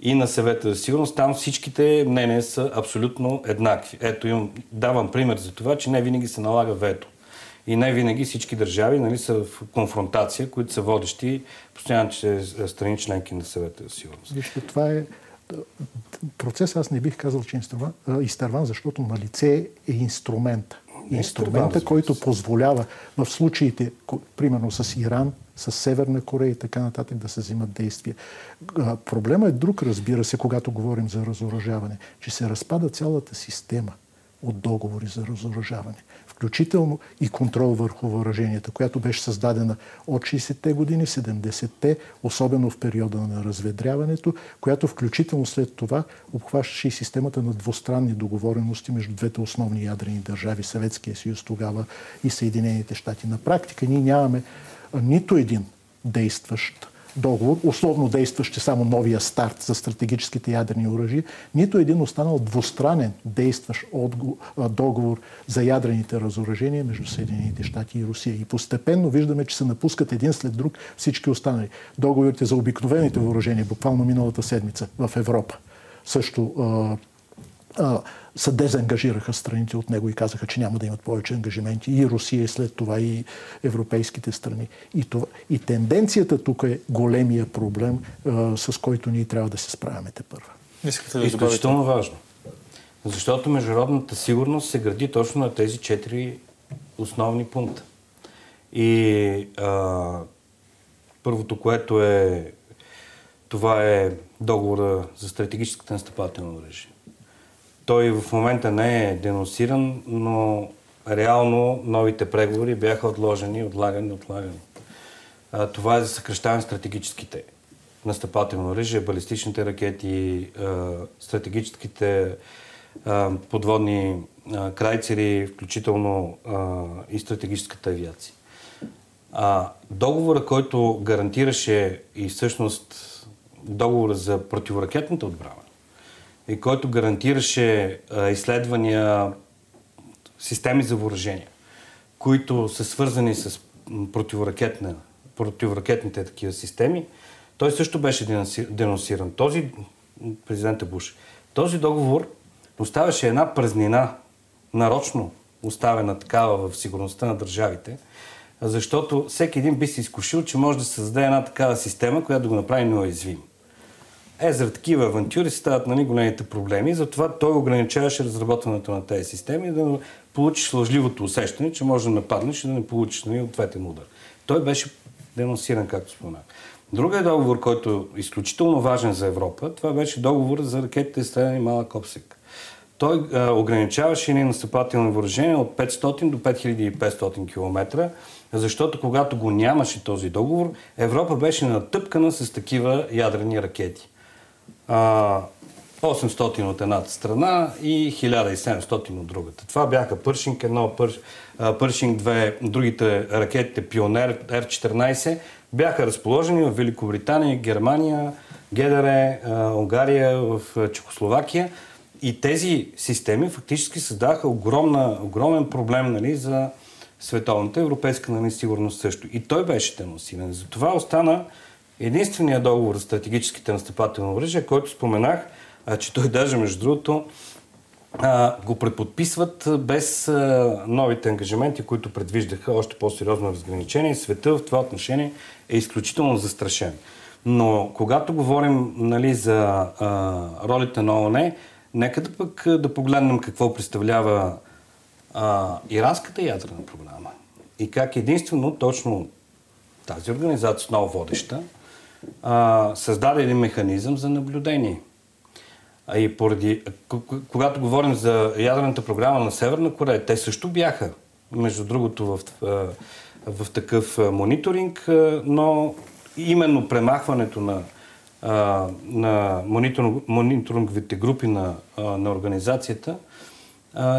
и на съвета за сигурност. Там всичките мнения са абсолютно еднакви. Ето, имам, давам пример за това, че не винаги се налага вето. И не винаги всички държави нали, са в конфронтация, които са водещи постоянно че страни членки на съвета за сигурност. Вижте, това е процес, аз не бих казал, че е изтърван, защото на лице е инструмент. Инструмента, който позволява в случаите, примерно с Иран, с Северна Корея и така нататък да се взимат действия. Проблема е друг, разбира се, когато говорим за разоръжаване, че се разпада цялата система от договори за разоръжаване включително и контрол върху въоръженията, която беше създадена от 60-те години, 70-те, особено в периода на разведряването, която включително след това обхващаше и системата на двустранни договорености между двете основни ядрени държави, Съветския съюз тогава и Съединените щати. На практика ние нямаме нито един действащ договор, условно действащ е само новия старт за стратегическите ядрени оръжия, нито един останал двустранен действащ договор за ядрените разоръжения между Съединените щати и Русия. И постепенно виждаме, че се напускат един след друг всички останали. Договорите за обикновените въоръжения, буквално миналата седмица в Европа. Също се дезангажираха страните от него и казаха, че няма да имат повече ангажименти. И Русия, и след това и европейските страни. И, това, и тенденцията тук е големия проблем, а, с който ние трябва да се справяме те първа. Искате да Изключително важно. Защото международната сигурност се гради точно на тези четири основни пункта. И а, първото, което е това е договора за стратегическата настъпателна оръжие. Той в момента не е денонсиран, но реално новите преговори бяха отложени, отлагани, отлагани. А, това е за съкрещаване стратегическите настъпателно оръжие, балистичните ракети, а, стратегическите а, подводни а, крайцери, включително а, и стратегическата авиация. А, договора, който гарантираше и всъщност договора за противоракетната отбрана, и който гарантираше изследвания, системи за въоръжение, които са свързани с противоракетна, противоракетните такива системи, той също беше денонсиран. Този президента Буш. Този договор оставяше една празнина, нарочно оставена такава в сигурността на държавите, защото всеки един би се изкушил, че може да създаде една такава система, която да го направи неуязвим. Е, заради такива авантюри стават нали, големите проблеми. Затова той ограничаваше разработването на тези системи, да получиш лъжливото усещане, че може да нападнеш и да не получиш нали, ответен удар. Той беше денонсиран, както споменах. Другият договор, който е изключително важен за Европа, това беше договор за ракетите изстреляни малък обсек. Той а, ограничаваше ни настъпателни въоръжения от 500 до 5500 км, защото когато го нямаше този договор, Европа беше натъпкана с такива ядрени ракети. 800 от едната страна и 1700 от другата. Това бяха Пършинг 1, Пършинг 2, другите ракетите Пионер Р-14 бяха разположени в Великобритания, Германия, ГДР, Унгария, в Чехословакия. И тези системи фактически създаха огромна, огромен проблем нали, за световната, европейска на несигурност също. И той беше денонсиран. Затова остана единствения договор за стратегическите настъпателни оръжия, който споменах, а, че той даже, между другото, а, го преподписват без а, новите ангажименти, които предвиждаха още по-сериозно разграничение. Света в това отношение е изключително застрашен. Но когато говорим нали, за а, ролите на ООН, нека да пък да погледнем какво представлява а, иранската ядрена програма и как единствено точно тази организация, много водеща, а, създаде един механизъм за наблюдение. А и поради, когато говорим за ядрената програма на Северна Корея, те също бяха, между другото, в, в, такъв мониторинг, но именно премахването на, на мониторинговите групи на, на организацията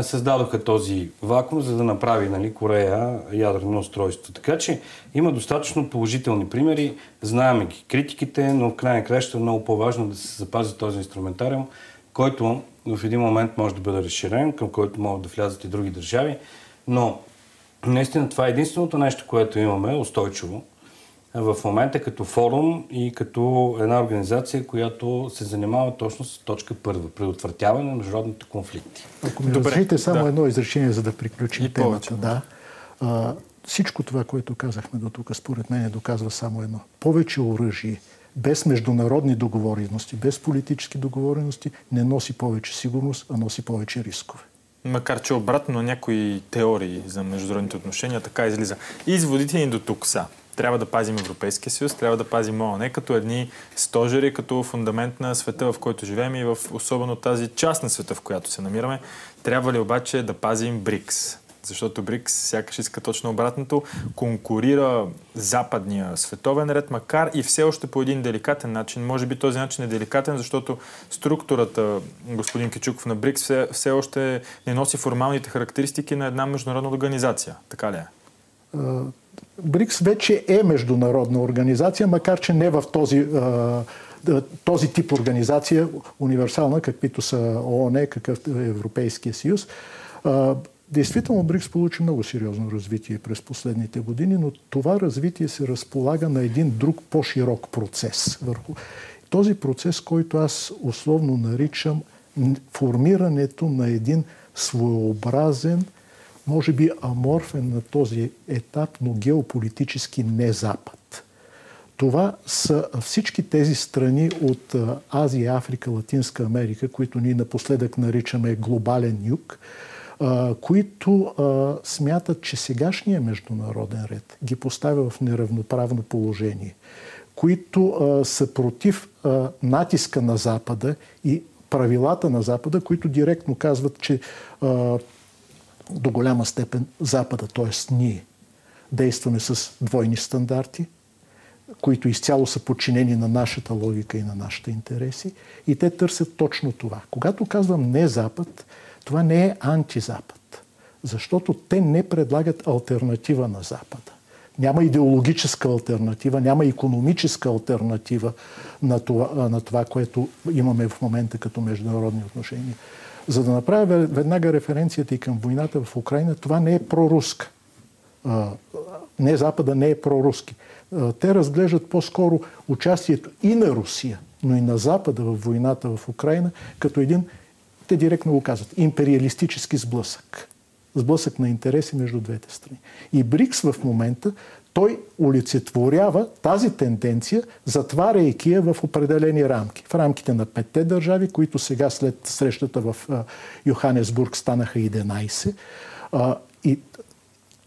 създадоха този вакуум, за да направи нали, Корея ядрено устройство. Така че има достатъчно положителни примери, знаем ги критиките, но в крайна краща е много по-важно да се запази този инструментариум, който в един момент може да бъде разширен, към който могат да влязат и други държави. Но наистина това е единственото нещо, което имаме устойчиво в момента като форум и като една организация, която се занимава точно с точка първа предотвратяване на международните конфликти. Ако ми разрешите само да. едно изречение, за да приключим и темата. Да. А, всичко това, което казахме до тук, според мен доказва само едно. Повече оръжие без международни договорености, без политически договорености, не носи повече сигурност, а носи повече рискове. Макар, че обратно на някои теории за международните отношения така излиза. Изводите ни до тук са трябва да пазим Европейския съюз, трябва да пазим ООН като едни стожери, като фундамент на света, в който живеем и в особено тази част на света, в която се намираме. Трябва ли обаче да пазим БРИКС? Защото БРИКС сякаш иска точно обратното, конкурира западния световен ред, макар и все още по един деликатен начин. Може би този начин е деликатен, защото структурата, господин Кичуков, на БРИКС все, все още не носи формалните характеристики на една международна организация. Така ли е? БРИКС вече е международна организация, макар че не в този, този тип организация, универсална, каквито са ООН, какъв е Европейския съюз. Действително БРИКС получи много сериозно развитие през последните години, но това развитие се разполага на един друг по-широк процес. Върху този процес, който аз условно наричам формирането на един своеобразен, може би аморфен на този етап, но геополитически не Запад. Това са всички тези страни от Азия, Африка, Латинска Америка, които ние напоследък наричаме глобален юг, които смятат, че сегашния международен ред ги поставя в неравноправно положение, които са против натиска на Запада и правилата на Запада, които директно казват, че до голяма степен Запада, т.е. ние, действаме с двойни стандарти, които изцяло са подчинени на нашата логика и на нашите интереси. И те търсят точно това. Когато казвам не Запад, това не е антизапад, защото те не предлагат альтернатива на Запада. Няма идеологическа альтернатива, няма економическа альтернатива на това, на това, което имаме в момента като международни отношения. За да направя веднага референцията и към войната в Украина, това не е проруска. Не Запада не е проруски. Те разглеждат по-скоро участието и на Русия, но и на Запада в войната в Украина, като един, те директно го казват, империалистически сблъсък. Сблъсък на интереси между двете страни. И БРИКС в момента той олицетворява тази тенденция, затваряйки я в определени рамки. В рамките на петте държави, които сега след срещата в Йоханесбург станаха 11. И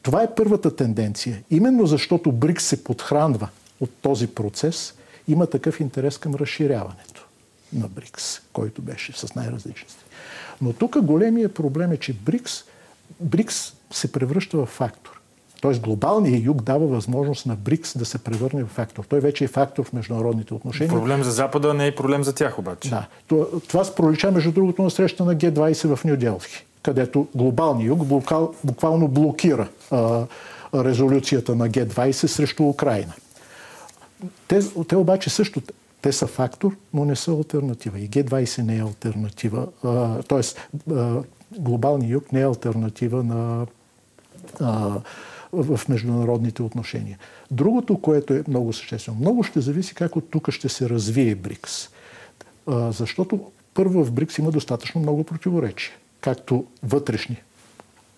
това е първата тенденция. Именно защото БРИКС се подхранва от този процес, има такъв интерес към разширяването на БРИКС, който беше с най-различни Но тук големия проблем е, че БРИКС, БРИКС се превръща в фактор. Тоест глобалният юг дава възможност на БРИКС да се превърне в фактор. Той вече е фактор в международните отношения. Проблем за Запада не е проблем за тях обаче. Да. Това се пролича между другото на среща на Г-20 в Нью Делхи, където глобалният юг буквал, буквално блокира а, резолюцията на Г-20 срещу Украина. Те, те обаче също те са фактор, но не са альтернатива. И Г-20 не е альтернатива. тоест, глобалният юг не е альтернатива на а, в международните отношения. Другото, което е много съществено, много ще зависи как от тук ще се развие БРИКС. Защото първо в БРИКС има достатъчно много противоречия, както вътрешни,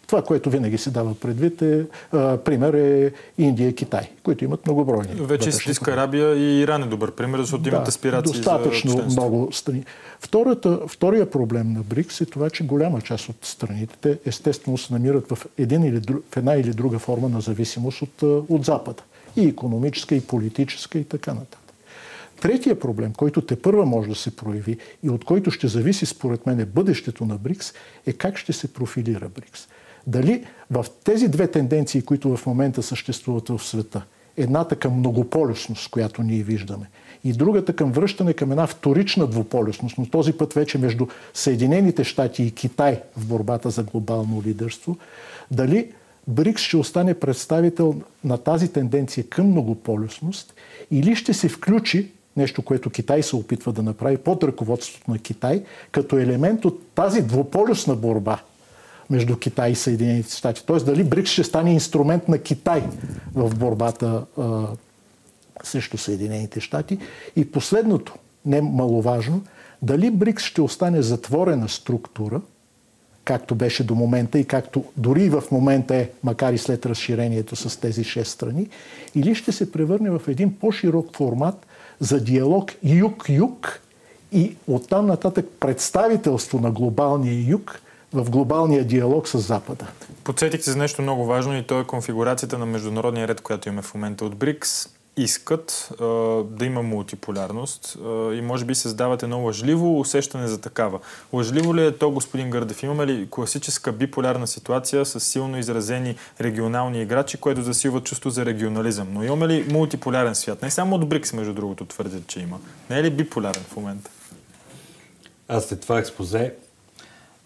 това, което винаги се дава предвид е, а, пример е Индия и Китай, които имат многобройни. Вече Саудитска Арабия и Иран е добър пример, защото да, имат аспирации достатъчно за много страни. Втората, втория проблем на БРИКС е това, че голяма част от страните те естествено се намират в, един или друг, в една или друга форма на зависимост от, от Запада. И економическа, и политическа, и така нататък. Третия проблем, който те първа може да се прояви и от който ще зависи според мен бъдещето на БРИКС, е как ще се профилира БРИКС. Дали в тези две тенденции, които в момента съществуват в света, едната към многополюсност, която ние виждаме, и другата към връщане към една вторична двуполюсност, но този път вече между Съединените щати и Китай в борбата за глобално лидерство, дали БРИКС ще остане представител на тази тенденция към многополюсност или ще се включи нещо, което Китай се опитва да направи под ръководството на Китай, като елемент от тази двуполюсна борба – между Китай и Съединените щати. Тоест дали БРИКС ще стане инструмент на Китай в борбата а, срещу Съединените щати. И последното, не маловажно, дали БРИКС ще остане затворена структура, както беше до момента и както дори в момента е, макар и след разширението с тези шест страни, или ще се превърне в един по-широк формат за диалог юг-юг и оттам нататък представителство на глобалния юг в глобалния диалог с Запада. Подсетихте за нещо много важно и то е конфигурацията на международния ред, която имаме в момента от БРИКС. Искат а, да има мултиполярност а, и може би създават едно лъжливо усещане за такава. Лъжливо ли е то, господин Гърдев? Имаме ли класическа биполярна ситуация с силно изразени регионални играчи, което засилва чувство за регионализъм? Но имаме ли мултиполярен свят? Не само от БРИКС, между другото, твърдят, че има. Не е ли биполярен в момента? Аз след това експозе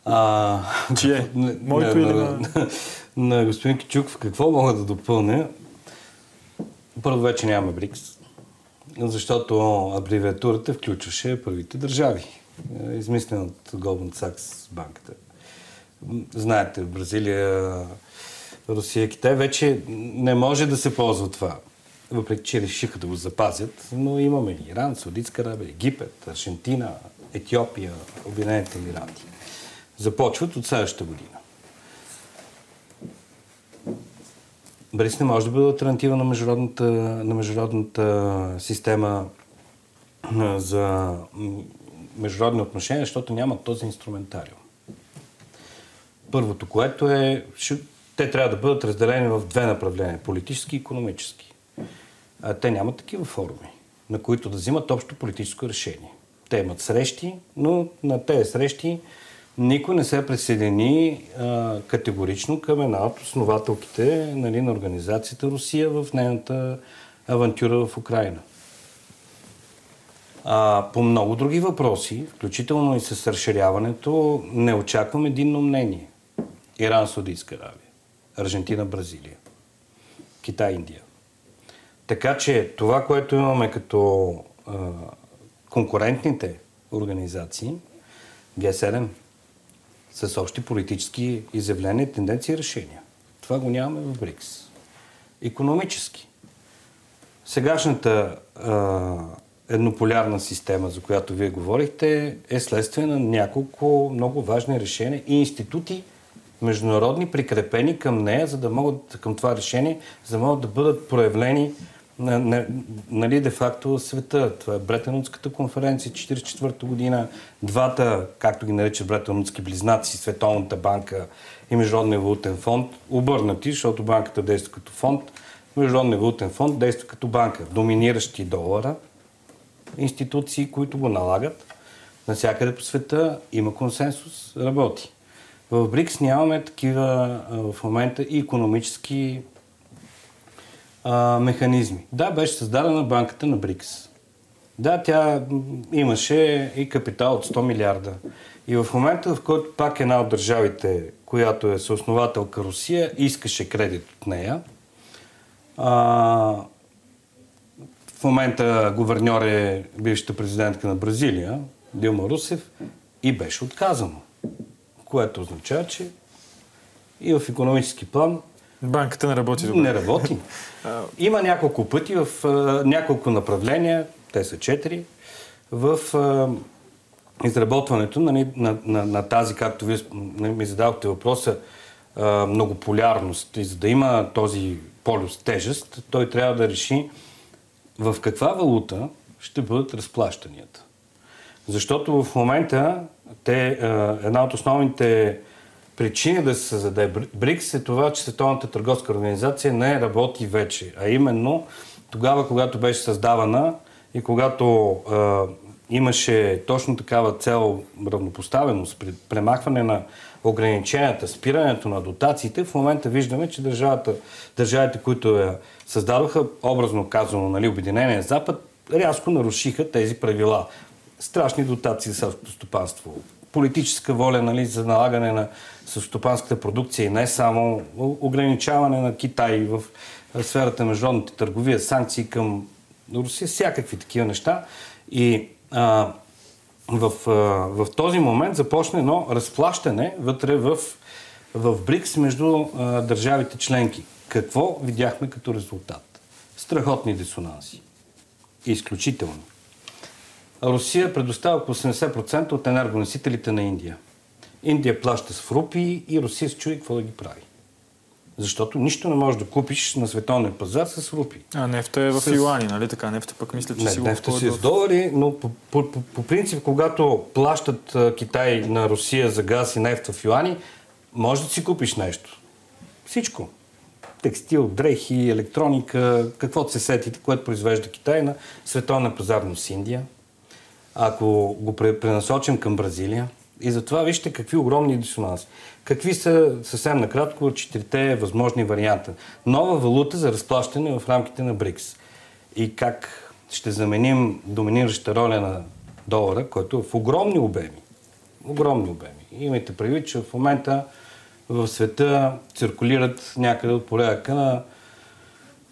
а, Чие? Моето на, или на, на, (laughs) на господин Кичуков какво мога да допълня? Първо вече нямаме БРИКС, защото абревиатурата включваше първите държави, измислена от Goldman Sachs банката. Знаете, Бразилия, Русия, Китай вече не може да се ползва това. Въпреки, че решиха да го запазят, но имаме Иран, Саудитска Арабия, Египет, Аржентина, Етиопия, Обединените Емирати започват от следващата година. Брис не може да бъде альтернатива на международната, на международната система за международни отношения, защото няма този инструментариум. Първото, което е, те трябва да бъдат разделени в две направления политически и економически. А те нямат такива форми, на които да взимат общо политическо решение. Те имат срещи, но на тези срещи никой не се присъедини категорично към една от основателките нали, на организацията Русия в нейната авантюра в Украина. А, по много други въпроси, включително и с разширяването, не очаквам единно мнение. Иран, Саудитска Аравия, Аржентина, Бразилия, Китай, Индия. Така че това, което имаме като а, конкурентните организации, Г7, с общи политически изявления, тенденции и решения. Това го нямаме в БРИКС. Економически. Сегашната а, еднополярна система, за която вие говорихте, е следствие на няколко много важни решения и институти, международни, прикрепени към нея, за да могат, към това решение, за да могат да бъдат проявлени нали, де-факто света. Това е Бретенутската конференция 1944 година. Двата, както ги наричат Бретенутски близнаци, Световната банка и Международния валутен фонд, обърнати, защото банката действа като фонд, Международния валутен фонд действа като банка. Доминиращи долара, институции, които го налагат. Навсякъде по света има консенсус, работи. В БРИКС нямаме такива в момента и економически а, механизми. Да, беше създадена банката на БРИКС. Да, тя имаше и капитал от 100 милиарда. И в момента, в който пак една от държавите, която е съоснователка Русия, искаше кредит от нея, а, в момента гуверньор е бившата президентка на Бразилия, Дилма Русев, и беше отказано. Което означава, че и в економически план Банката не работи добре. Не работи. Има няколко пъти в няколко направления, те са четири, в изработването на, на, на, на тази, както вие ми задавахте въпроса, многополярност. И за да има този полюс тежест, той трябва да реши в каква валута ще бъдат разплащанията. Защото в момента те, една от основните причини да се създаде БРИКС е това, че Световната търговска организация не работи вече. А именно тогава, когато беше създавана и когато имаше точно такава цел равнопоставеност, премахване на ограниченията, спирането на дотациите, в момента виждаме, че държавата, държавите, които я създадоха, образно казано, нали, Обединения Запад, рязко нарушиха тези правила. Страшни дотации за селското стопанство, политическа воля нали, за налагане на селскостопанската продукция и не само ограничаване на Китай в сферата на международната търговия, санкции към Русия, всякакви такива неща. И а, в, в този момент започна едно разплащане вътре в, в БРИКС между а, държавите членки. Какво видяхме като резултат? Страхотни дисонанси. Изключително. Русия предоставя по 80% от енергоносителите на Индия. Индия плаща с рупии и Русия се чуди какво да ги прави. Защото нищо не можеш да купиш на световния пазар с рупи. А нефта е в с... юани, нали така? Нефта пък мисля, че не, си нефта си е с долари, но по, по, по, по принцип, когато плащат Китай на Русия за газ и нефта в юани, може да си купиш нещо. Всичко. Текстил, дрехи, електроника, каквото се сетите, което произвежда Китай на световния пазар, но с Индия. Ако го пренасочим към Бразилия, и затова вижте какви огромни дисонанси. Какви са съвсем накратко четирите възможни варианта? Нова валута за разплащане в рамките на БРИКС. И как ще заменим доминираща роля на долара, който е в огромни обеми. Огромни обеми. Имайте предвид, че в момента в света циркулират някъде от порядъка на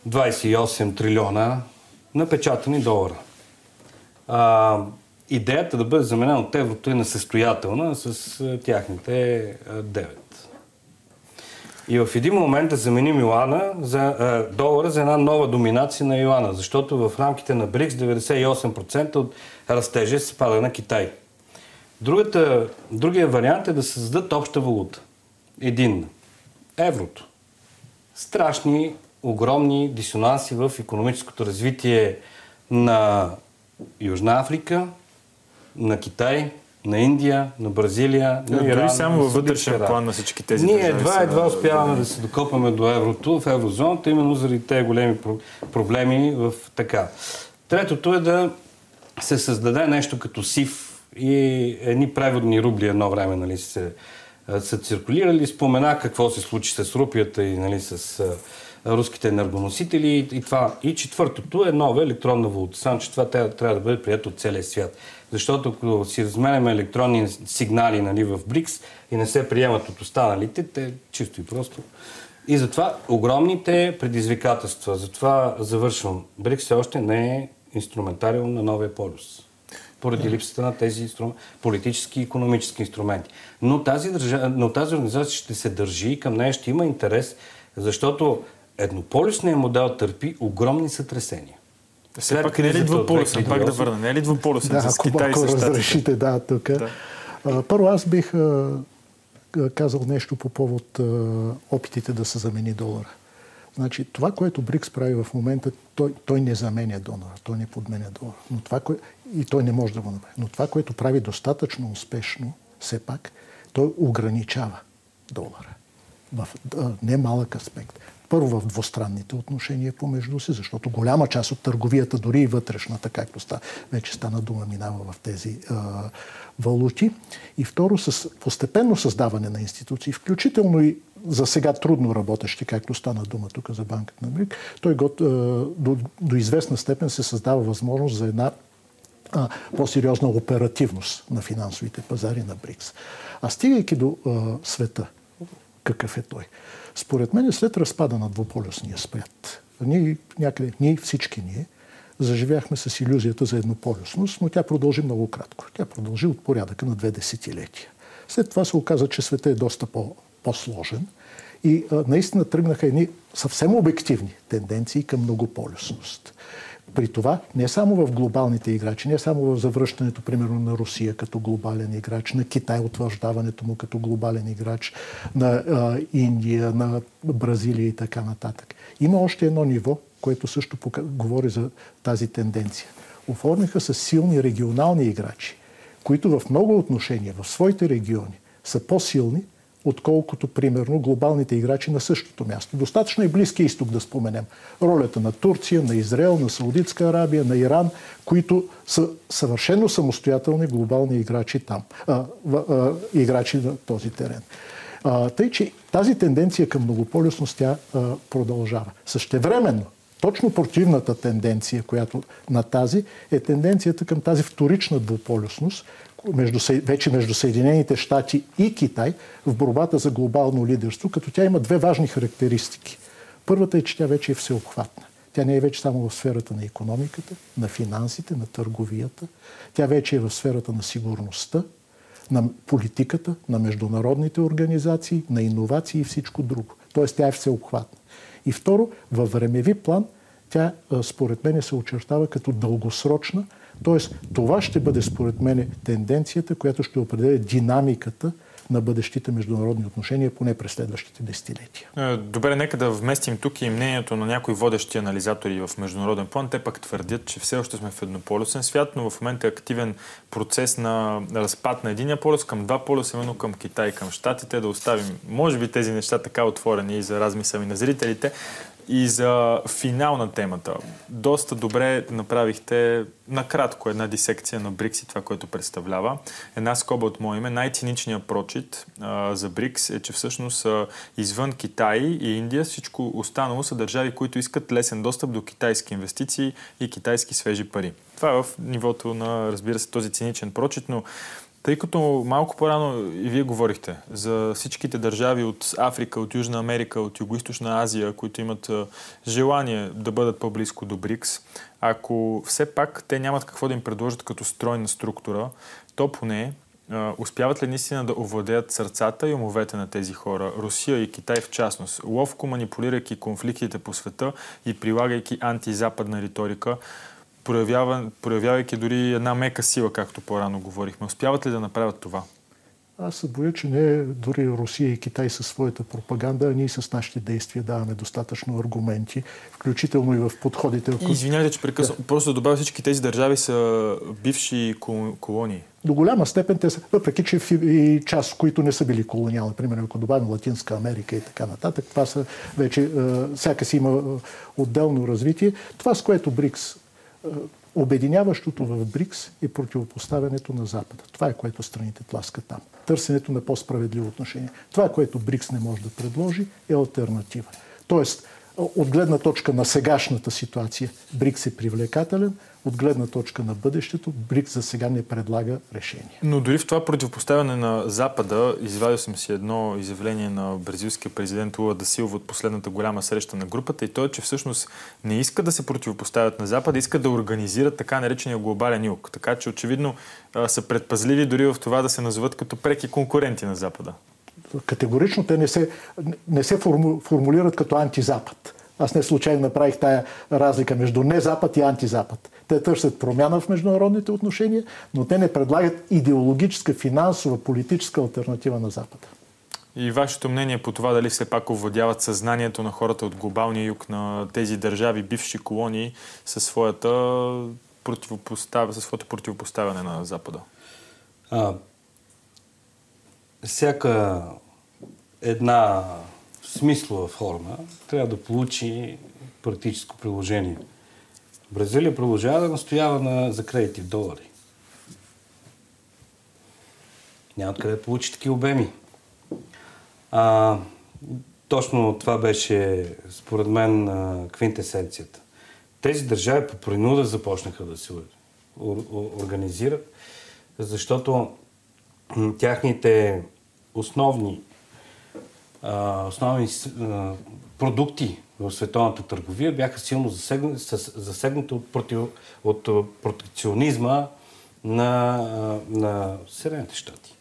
28 трилиона напечатани долара. А, идеята да бъде заменена от еврото е несъстоятелна с тяхните 9. И в един момент да заменим Йоана за, а, долара за една нова доминация на Йоана, защото в рамките на БРИКС 98% от растежа се пада на Китай. Другата, другия вариант е да създадат обща валута. Единна. Еврото. Страшни, огромни дисонанси в економическото развитие на Южна Африка, на Китай, на Индия, на Бразилия, на Иран. Дори само във вътрешен план на всички тези Ние едва, едва успяваме да се докопаме до еврото, в еврозоната, именно заради тези големи проблеми в така. Третото е да се създаде нещо като СИФ и едни преводни рубли едно време нали, се, са циркулирали. Спомена какво се случи с рупията и нали, с руските енергоносители и това. И четвъртото е нова електронна валута. Само, че това трябва да бъде прието от целия свят. Защото ако си разменяме електронни сигнали нали, в БРИКС и не се приемат от останалите, те чисто и просто. И затова огромните предизвикателства. Затова завършвам. БРИКС все още не е инструментариум на новия полюс. Поради липсата на тези инструм... политически и економически инструменти. Но тази, държа... Но тази организация ще се държи и към нея ще има интерес, защото еднополюсният модел търпи огромни сътресения. Все пак не е ли двуполюсен? Пак да върна. Не е ли двуполюсен да, с Китай ако, ако разрешите, да, тук. Да. първо аз бих а, казал нещо по повод а, опитите да се замени долара. Значи, това, което БРИКС прави в момента, той, той не заменя долара, той не подменя долара. Но това, кое, и той не може да го направи. Но това, което прави достатъчно успешно, все пак, той ограничава долара в немалък аспект. Първо в двустранните отношения помежду си, защото голяма част от търговията, дори и вътрешната, както ста, вече стана дума, минава в тези а, валути. И второ, с постепенно създаване на институции, включително и за сега трудно работещи, както стана дума тук за банката на БРИК, той го, а, до, до известна степен се създава възможност за една а, по-сериозна оперативност на финансовите пазари на БРИКС. А стигайки до а, света, какъв е той? Според мен след разпада на двуполюсния свят, ние, някъде, ние всички ние, заживяхме с иллюзията за еднополюсност, но тя продължи много кратко. Тя продължи от порядъка на две десетилетия. След това се оказа, че света е доста по- по-сложен И а, наистина тръгнаха едни съвсем обективни тенденции към многополюсност. При това не само в глобалните играчи, не само в завръщането, примерно, на Русия като глобален играч, на Китай утвърждаването му като глобален играч, на а, Индия, на Бразилия и така нататък. Има още едно ниво, което също пока... говори за тази тенденция. Оформиха се силни регионални играчи, които в много отношения, в своите региони, са по-силни, отколкото, примерно, глобалните играчи на същото място. Достатъчно и Близкия изток да споменем. Ролята на Турция, на Израел, на Саудитска Арабия, на Иран, които са съвършено самостоятелни глобални играчи там, а, а, играчи на този терен. А, тъй, че тази тенденция към многополюсност тя а, продължава. Същевременно, точно противната тенденция, която на тази, е тенденцията към тази вторична двуполюсност, между, вече между Съединените щати и Китай в борбата за глобално лидерство, като тя има две важни характеристики. Първата е, че тя вече е всеобхватна. Тя не е вече само в сферата на економиката, на финансите, на търговията. Тя вече е в сферата на сигурността, на политиката, на международните организации, на иновации и всичко друго. Тоест тя е всеобхватна. И второ, във времеви план тя според мен се очертава като дългосрочна, Тоест, това ще бъде според мен тенденцията, която ще определя динамиката на бъдещите международни отношения, поне през следващите десетилетия. Е, добре, нека да вместим тук и мнението на някои водещи анализатори в международен план. Те пък твърдят, че все още сме в еднополюсен свят, но в момента е активен процес на разпад на единия полюс към два полюса, именно към Китай, към Штатите, да оставим, може би, тези неща така отворени и за размисъл на зрителите. И за финал на темата. Доста добре направихте накратко една дисекция на БРИКС и това, което представлява. Една скоба от мое име. Най-циничният прочит а, за БРИКС е, че всъщност а, извън Китай и Индия всичко останало са държави, които искат лесен достъп до китайски инвестиции и китайски свежи пари. Това е в нивото на, разбира се, този циничен прочит, но тъй като малко по-рано и вие говорихте за всичките държави от Африка, от Южна Америка, от Юго-Источна Азия, които имат желание да бъдат по-близко до БРИКС, ако все пак те нямат какво да им предложат като стройна структура, то поне успяват ли наистина да овладеят сърцата и умовете на тези хора, Русия и Китай в частност, ловко манипулирайки конфликтите по света и прилагайки антизападна риторика, проявява, проявявайки дори една мека сила, както по-рано говорихме. Успяват ли да направят това? Аз се боя, че не дори Русия и Китай със своята пропаганда, а ние с нашите действия даваме достатъчно аргументи, включително и в подходите. Извинявайте, че прекъсвам. Да. Просто да добавя всички тези държави са бивши колонии. До голяма степен те са, въпреки че и част, които не са били колониални, примерно ако добавим Латинска Америка и така нататък, това са вече, всяка си има отделно развитие. Това, с което БРИКС Обединяващото в БРИКС е противопоставянето на Запада. Това е което страните тласкат там. Търсенето на по-справедливо отношение. Това, което БРИКС не може да предложи, е альтернатива. Тоест, от гледна точка на сегашната ситуация, БРИКС е привлекателен, от гледна точка на бъдещето, БРИКС за сега не предлага решение. Но дори в това противопоставяне на Запада, извадил съм си едно изявление на бразилския президент Лула да Силва от последната голяма среща на групата и то е, че всъщност не иска да се противопоставят на Запада, иска да организират така наречения глобален юг. Така че очевидно са предпазливи дори в това да се назоват като преки конкуренти на Запада категорично те не се, не се форму, формулират като антизапад. Аз не случайно направих тая разлика между не-запад и антизапад. Те търсят промяна в международните отношения, но те не предлагат идеологическа, финансова, политическа альтернатива на Запада. И вашето мнение по това дали все пак овладяват съзнанието на хората от глобалния юг на тези държави, бивши колонии, със, своята противопостав... със своето противопоставяне на Запада? А, всяка една смислова форма трябва да получи практическо приложение. Бразилия продължава да настоява на, за кредити в долари. Няма откъде да получи такива обеми. А, точно това беше, според мен, квинтесенцията. Тези държави по принуда започнаха да се организират, защото тяхните основни, основни продукти в световната търговия бяха силно засегнати, от, против, от протекционизма на, на Съединените щати.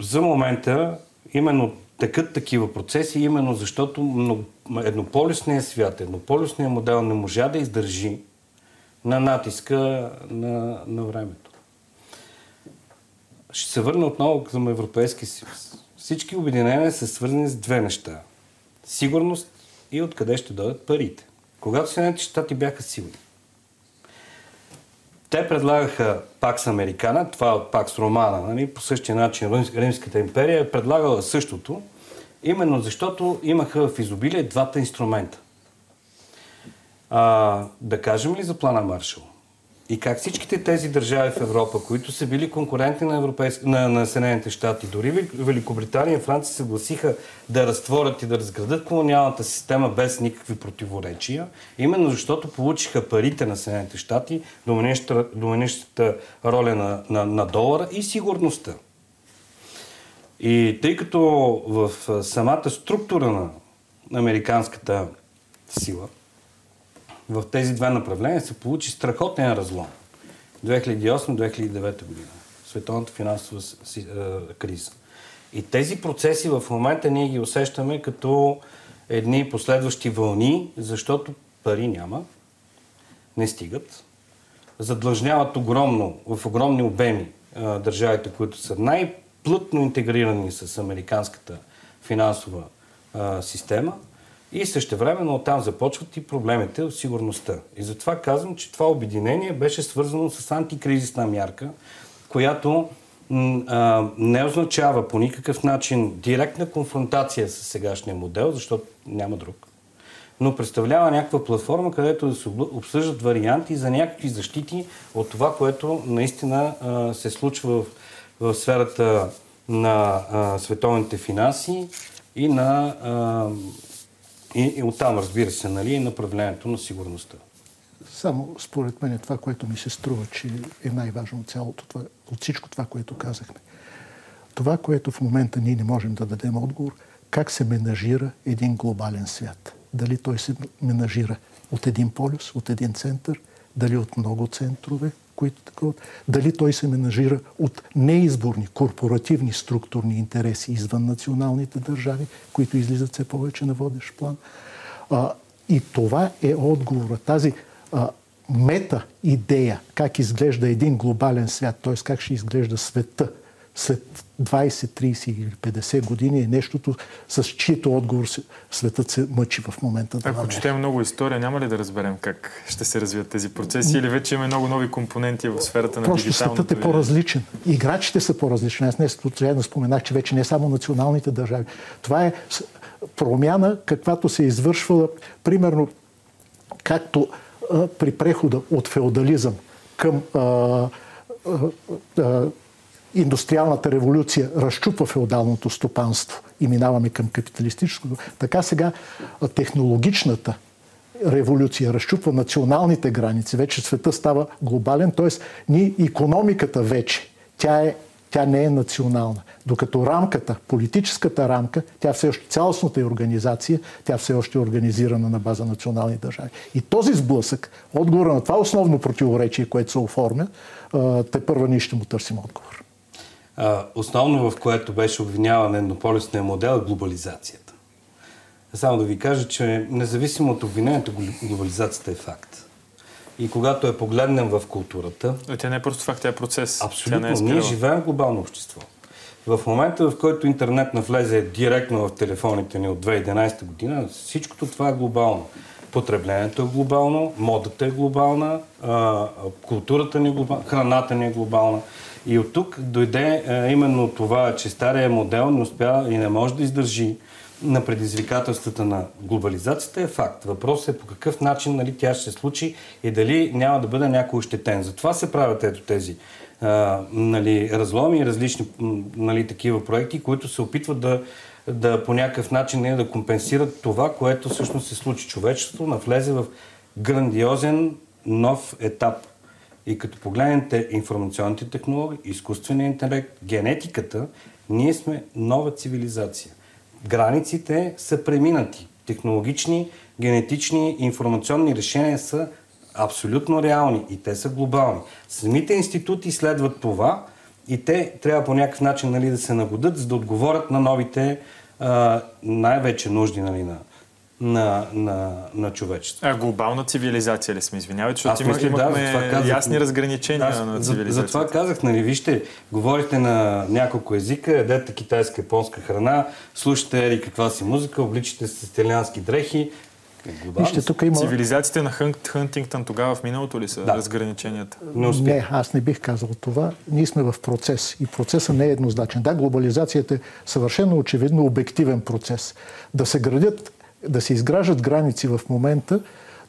За момента именно текат такива процеси, именно защото еднополюсният свят, еднополюсният модел не можа да издържи на натиска на, на времето. Ще се върна отново към Европейски съюз. Всички обединения са свързани с две неща. Сигурност и откъде ще дойдат парите. Когато Съединените щати бяха силни, те предлагаха Пакс Американа, това е от Пакс Романа, нали? по същия начин Римската империя е предлагала същото, именно защото имаха в изобилие двата инструмента. А, да кажем ли за плана Маршал? И как всичките тези държави в Европа, които са били конкуренти на, Европейски, на, на Съединените щати, дори Великобритания и Франция се да разтворят и да разградат колониалната система без никакви противоречия, именно защото получиха парите на Съединените щати, доминищата роля на, на, на долара и сигурността. И тъй като в самата структура на американската сила, в тези две направления се получи страхотен разлом. 2008-2009 година. Световната финансова криза. И тези процеси в момента ние ги усещаме като едни последващи вълни, защото пари няма, не стигат, задлъжняват огромно, в огромни обеми държавите, които са най-плътно интегрирани с американската финансова система – и същевременно оттам започват и проблемите от сигурността. И затова казвам, че това обединение беше свързано с антикризисна мярка, която не означава по никакъв начин директна конфронтация с сегашния модел, защото няма друг. Но представлява някаква платформа, където да се обсъждат варианти за някакви защити от това, което наистина се случва в, в сферата на а, световните финанси и на и, и оттам, разбира се, нали, направлението на сигурността. Само според мен е това, което ми се струва, че е най-важно от цялото това, от всичко това, което казахме. Това, което в момента ние не можем да дадем отговор, как се менажира един глобален свят. Дали той се менажира от един полюс, от един център, дали от много центрове, които такова, дали той се менажира от неизборни корпоративни структурни интереси извън националните държави, които излизат все повече на водещ план. А, и това е отговора. Тази а, мета идея, как изглежда един глобален свят, т.е. как ще изглежда света след 20, 30 или 50 години е нещото, с чието отговор светът се мъчи в момента. Да Ако четем много история, няма ли да разберем как ще се развият тези процеси или вече има много нови компоненти в сферата на Просто дигиталното? светът е по-различен. Играчите са по-различни. Аз не случайно споменах, че вече не само националните държави. Това е промяна, каквато се е извършвала, примерно, както а, при прехода от феодализъм към а, а, индустриалната революция разчупва феодалното стопанство и минаваме към капиталистическото, така сега технологичната революция разчупва националните граници. Вече света става глобален, т.е. ни економиката вече, тя, е, тя не е национална. Докато рамката, политическата рамка, тя все още, цялостната е организация, тя все още е организирана на база национални държави. И този сблъсък, отговора на това основно противоречие, което се оформя, те първа ние ще му търсим отговор основно в което беше обвиняван еднополюсния модел е глобализацията. Само да ви кажа, че независимо от обвинението, глобализацията е факт. И когато е погледнем в културата... Но тя не е просто факт, тя е процес. Абсолютно. Тя не е Ние живеем в глобално общество. В момента, в който интернет навлезе директно в телефоните ни от 2011 година, всичкото това е глобално. Потреблението е глобално, модата е глобална, културата ни е глобална, храната ни е глобална. И от тук дойде а, именно това, че стария модел не успя и не може да издържи на предизвикателствата на глобализацията е факт. Въпросът е по какъв начин нали, тя ще се случи и дали няма да бъде някой ощетен. Затова се правят ето тези а, нали, разломи и различни нали, такива проекти, които се опитват да, да по някакъв начин не, да компенсират това, което всъщност се случи. Човечеството навлезе в грандиозен нов етап и като погледнете информационните технологии, изкуствения интелект, генетиката, ние сме нова цивилизация. Границите са преминати. Технологични, генетични, информационни решения са абсолютно реални и те са глобални. Самите институти следват това И те трябва по някакъв начин нали, да се нагодят, за да отговорят на новите най-вече нужди нали, на, на, на, на човечеството. А глобална цивилизация ли сме? Извинявайте, защото имах, имахме да, казах, ясни разграничения аз, на цивилизацията. За, това казах, нали, вижте, говорите на няколко езика, ядете китайска, японска храна, слушате ери каква си музика, обличате се с италиански дрехи, Вижте, тук има... Цивилизациите на Хънт, Хънтингтън тогава в миналото ли са да. разграниченията? Не, не, аз не бих казал това. Ние сме в процес и процесът не е еднозначен. Да, глобализацията е съвършено очевидно обективен процес. Да се градят, да се изграждат граници в момента,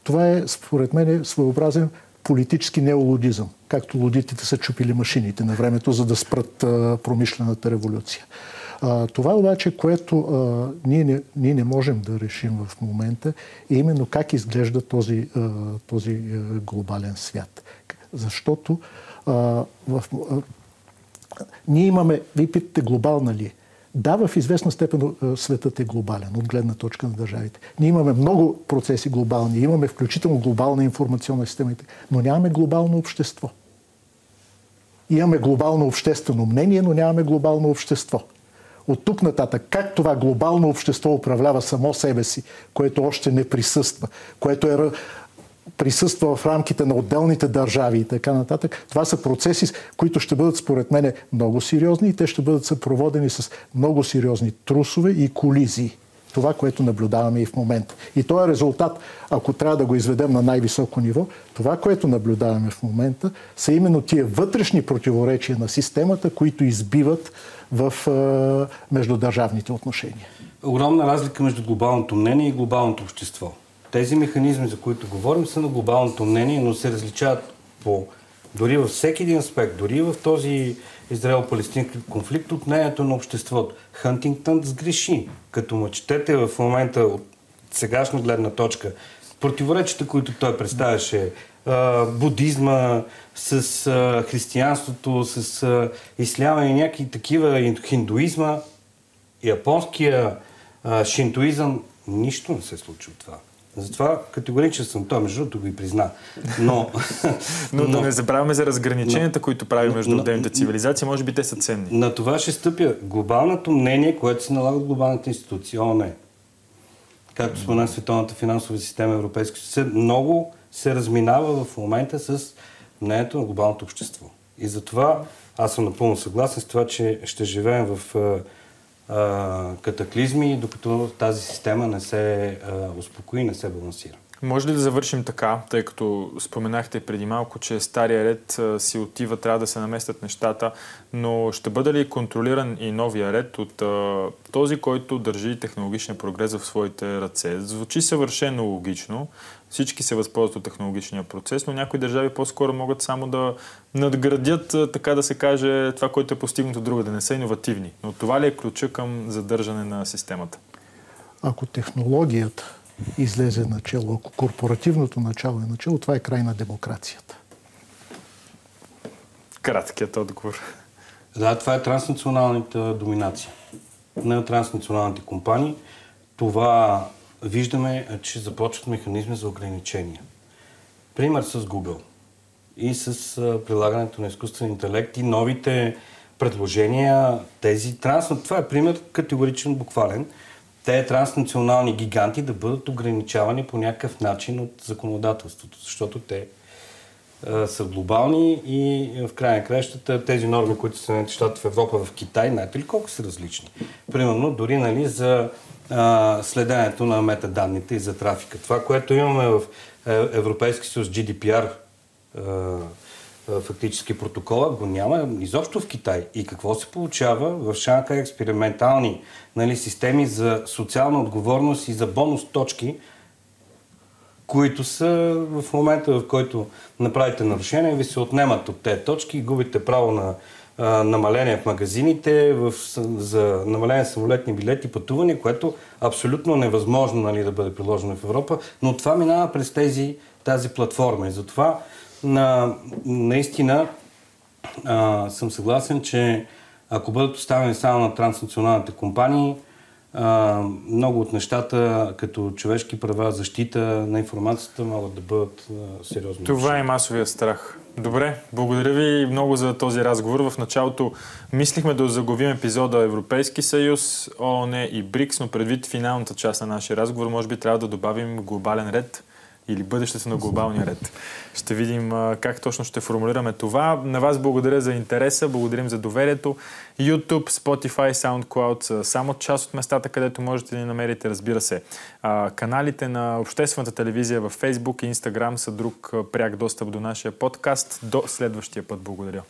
това е, според мен, своеобразен политически неолудизъм, както лудитите са чупили машините на времето, за да спрат а, промишлената революция. А, това обаче, което а, ние, не, ние не можем да решим в момента, е именно как изглежда този, а, този а, глобален свят. Защото а, в, а, ние имаме, вие питате глобална ли е? Да, в известна степен светът е глобален от гледна точка на държавите. Ние имаме много процеси глобални, имаме включително глобална информационна система, но нямаме глобално общество. Имаме глобално обществено мнение, но нямаме глобално общество от тук нататък как това глобално общество управлява само себе си, което още не присъства, което е присъства в рамките на отделните държави и така нататък. Това са процеси, които ще бъдат според мене много сериозни и те ще бъдат съпроводени с много сериозни трусове и колизии. Това, което наблюдаваме и в момента. И то е резултат, ако трябва да го изведем на най-високо ниво, това, което наблюдаваме в момента, са именно тия вътрешни противоречия на системата, които избиват в междудържавните отношения. Огромна разлика между глобалното мнение и глобалното общество. Тези механизми, за които говорим, са на глобалното мнение, но се различават по дори във всеки един аспект, дори в този Израел-Палестински конфликт от мнението на обществото. Хантингтън сгреши, като му четете в момента от сегашна гледна точка противоречията, които той представяше, будизма, с християнството, с а, исляма и някакви такива, хиндуизма, японския шинтуизъм, нищо не се случи от това. Затова категоричен съм. Той, между другото, го и призна. Но, но, (laughs) но да не забравяме за разграниченията, но, които прави между отделните цивилизации. Може би те са ценни. На това ще стъпя глобалното мнение, което се налага от глобалната институция. ООН. Както спомена Световната финансова система, Европейска съюз, много се разминава в момента с мнението на глобалното общество. И затова аз съм напълно съгласен с това, че ще живеем в катаклизми, докато тази система не се успокои, не се балансира. Може ли да завършим така, тъй като споменахте преди малко, че стария ред си отива, трябва да се наместят нещата, но ще бъде ли контролиран и новия ред от а, този, който държи технологичния прогрес в своите ръце? Звучи съвършено логично, всички се възползват от технологичния процес, но някои държави по-скоро могат само да надградят, така да се каже, това, което е постигнато друга, да не са иновативни. Но това ли е ключа към задържане на системата? Ако технологията излезе начало, ако корпоративното начало е начало, това е край на демокрацията. Краткият отговор. Да, това е транснационалната доминация на транснационалните компании. Това виждаме, че започват механизми за ограничения. Пример с Google и с прилагането на изкуствен интелект и новите предложения, тези транс... Това е пример категоричен, буквален. Те транснационални гиганти да бъдат ограничавани по някакъв начин от законодателството, защото те са глобални и в края на краищата тези норми, които са на щата в Европа, в Китай, знаете ли колко са различни? Примерно, дори нали, за а, следенето на метаданните и за трафика. Това, което имаме в е, Европейски съюз GDPR, а, фактически протокола, го няма изобщо в Китай. И какво се получава? В Шанка експериментални нали, системи за социална отговорност и за бонус точки, които са в момента, в който направите нарушение, ви се отнемат от тези точки и губите право на а, намаление в магазините, в, за намаление самолетни билети, пътувания, което абсолютно невъзможно нали, да бъде приложено в Европа, но това минава през тези, тази платформа. И затова на, наистина а, съм съгласен, че ако бъдат оставени само на транснационалните компании, а, много от нещата, като човешки права, защита на информацията, могат да бъдат а, сериозно. Това е масовия страх. Добре, благодаря ви много за този разговор. В началото мислихме да заглавим епизода Европейски съюз, ООН и БРИКС, но предвид финалната част на нашия разговор, може би трябва да добавим глобален ред или бъдещето на глобалния ред. Ще видим как точно ще формулираме това. На вас благодаря за интереса, благодарим за доверието. YouTube, Spotify, SoundCloud са само част от местата, където можете да ни намерите, разбира се. Каналите на обществената телевизия в Facebook и Instagram са друг пряк достъп до нашия подкаст. До следващия път. Благодаря.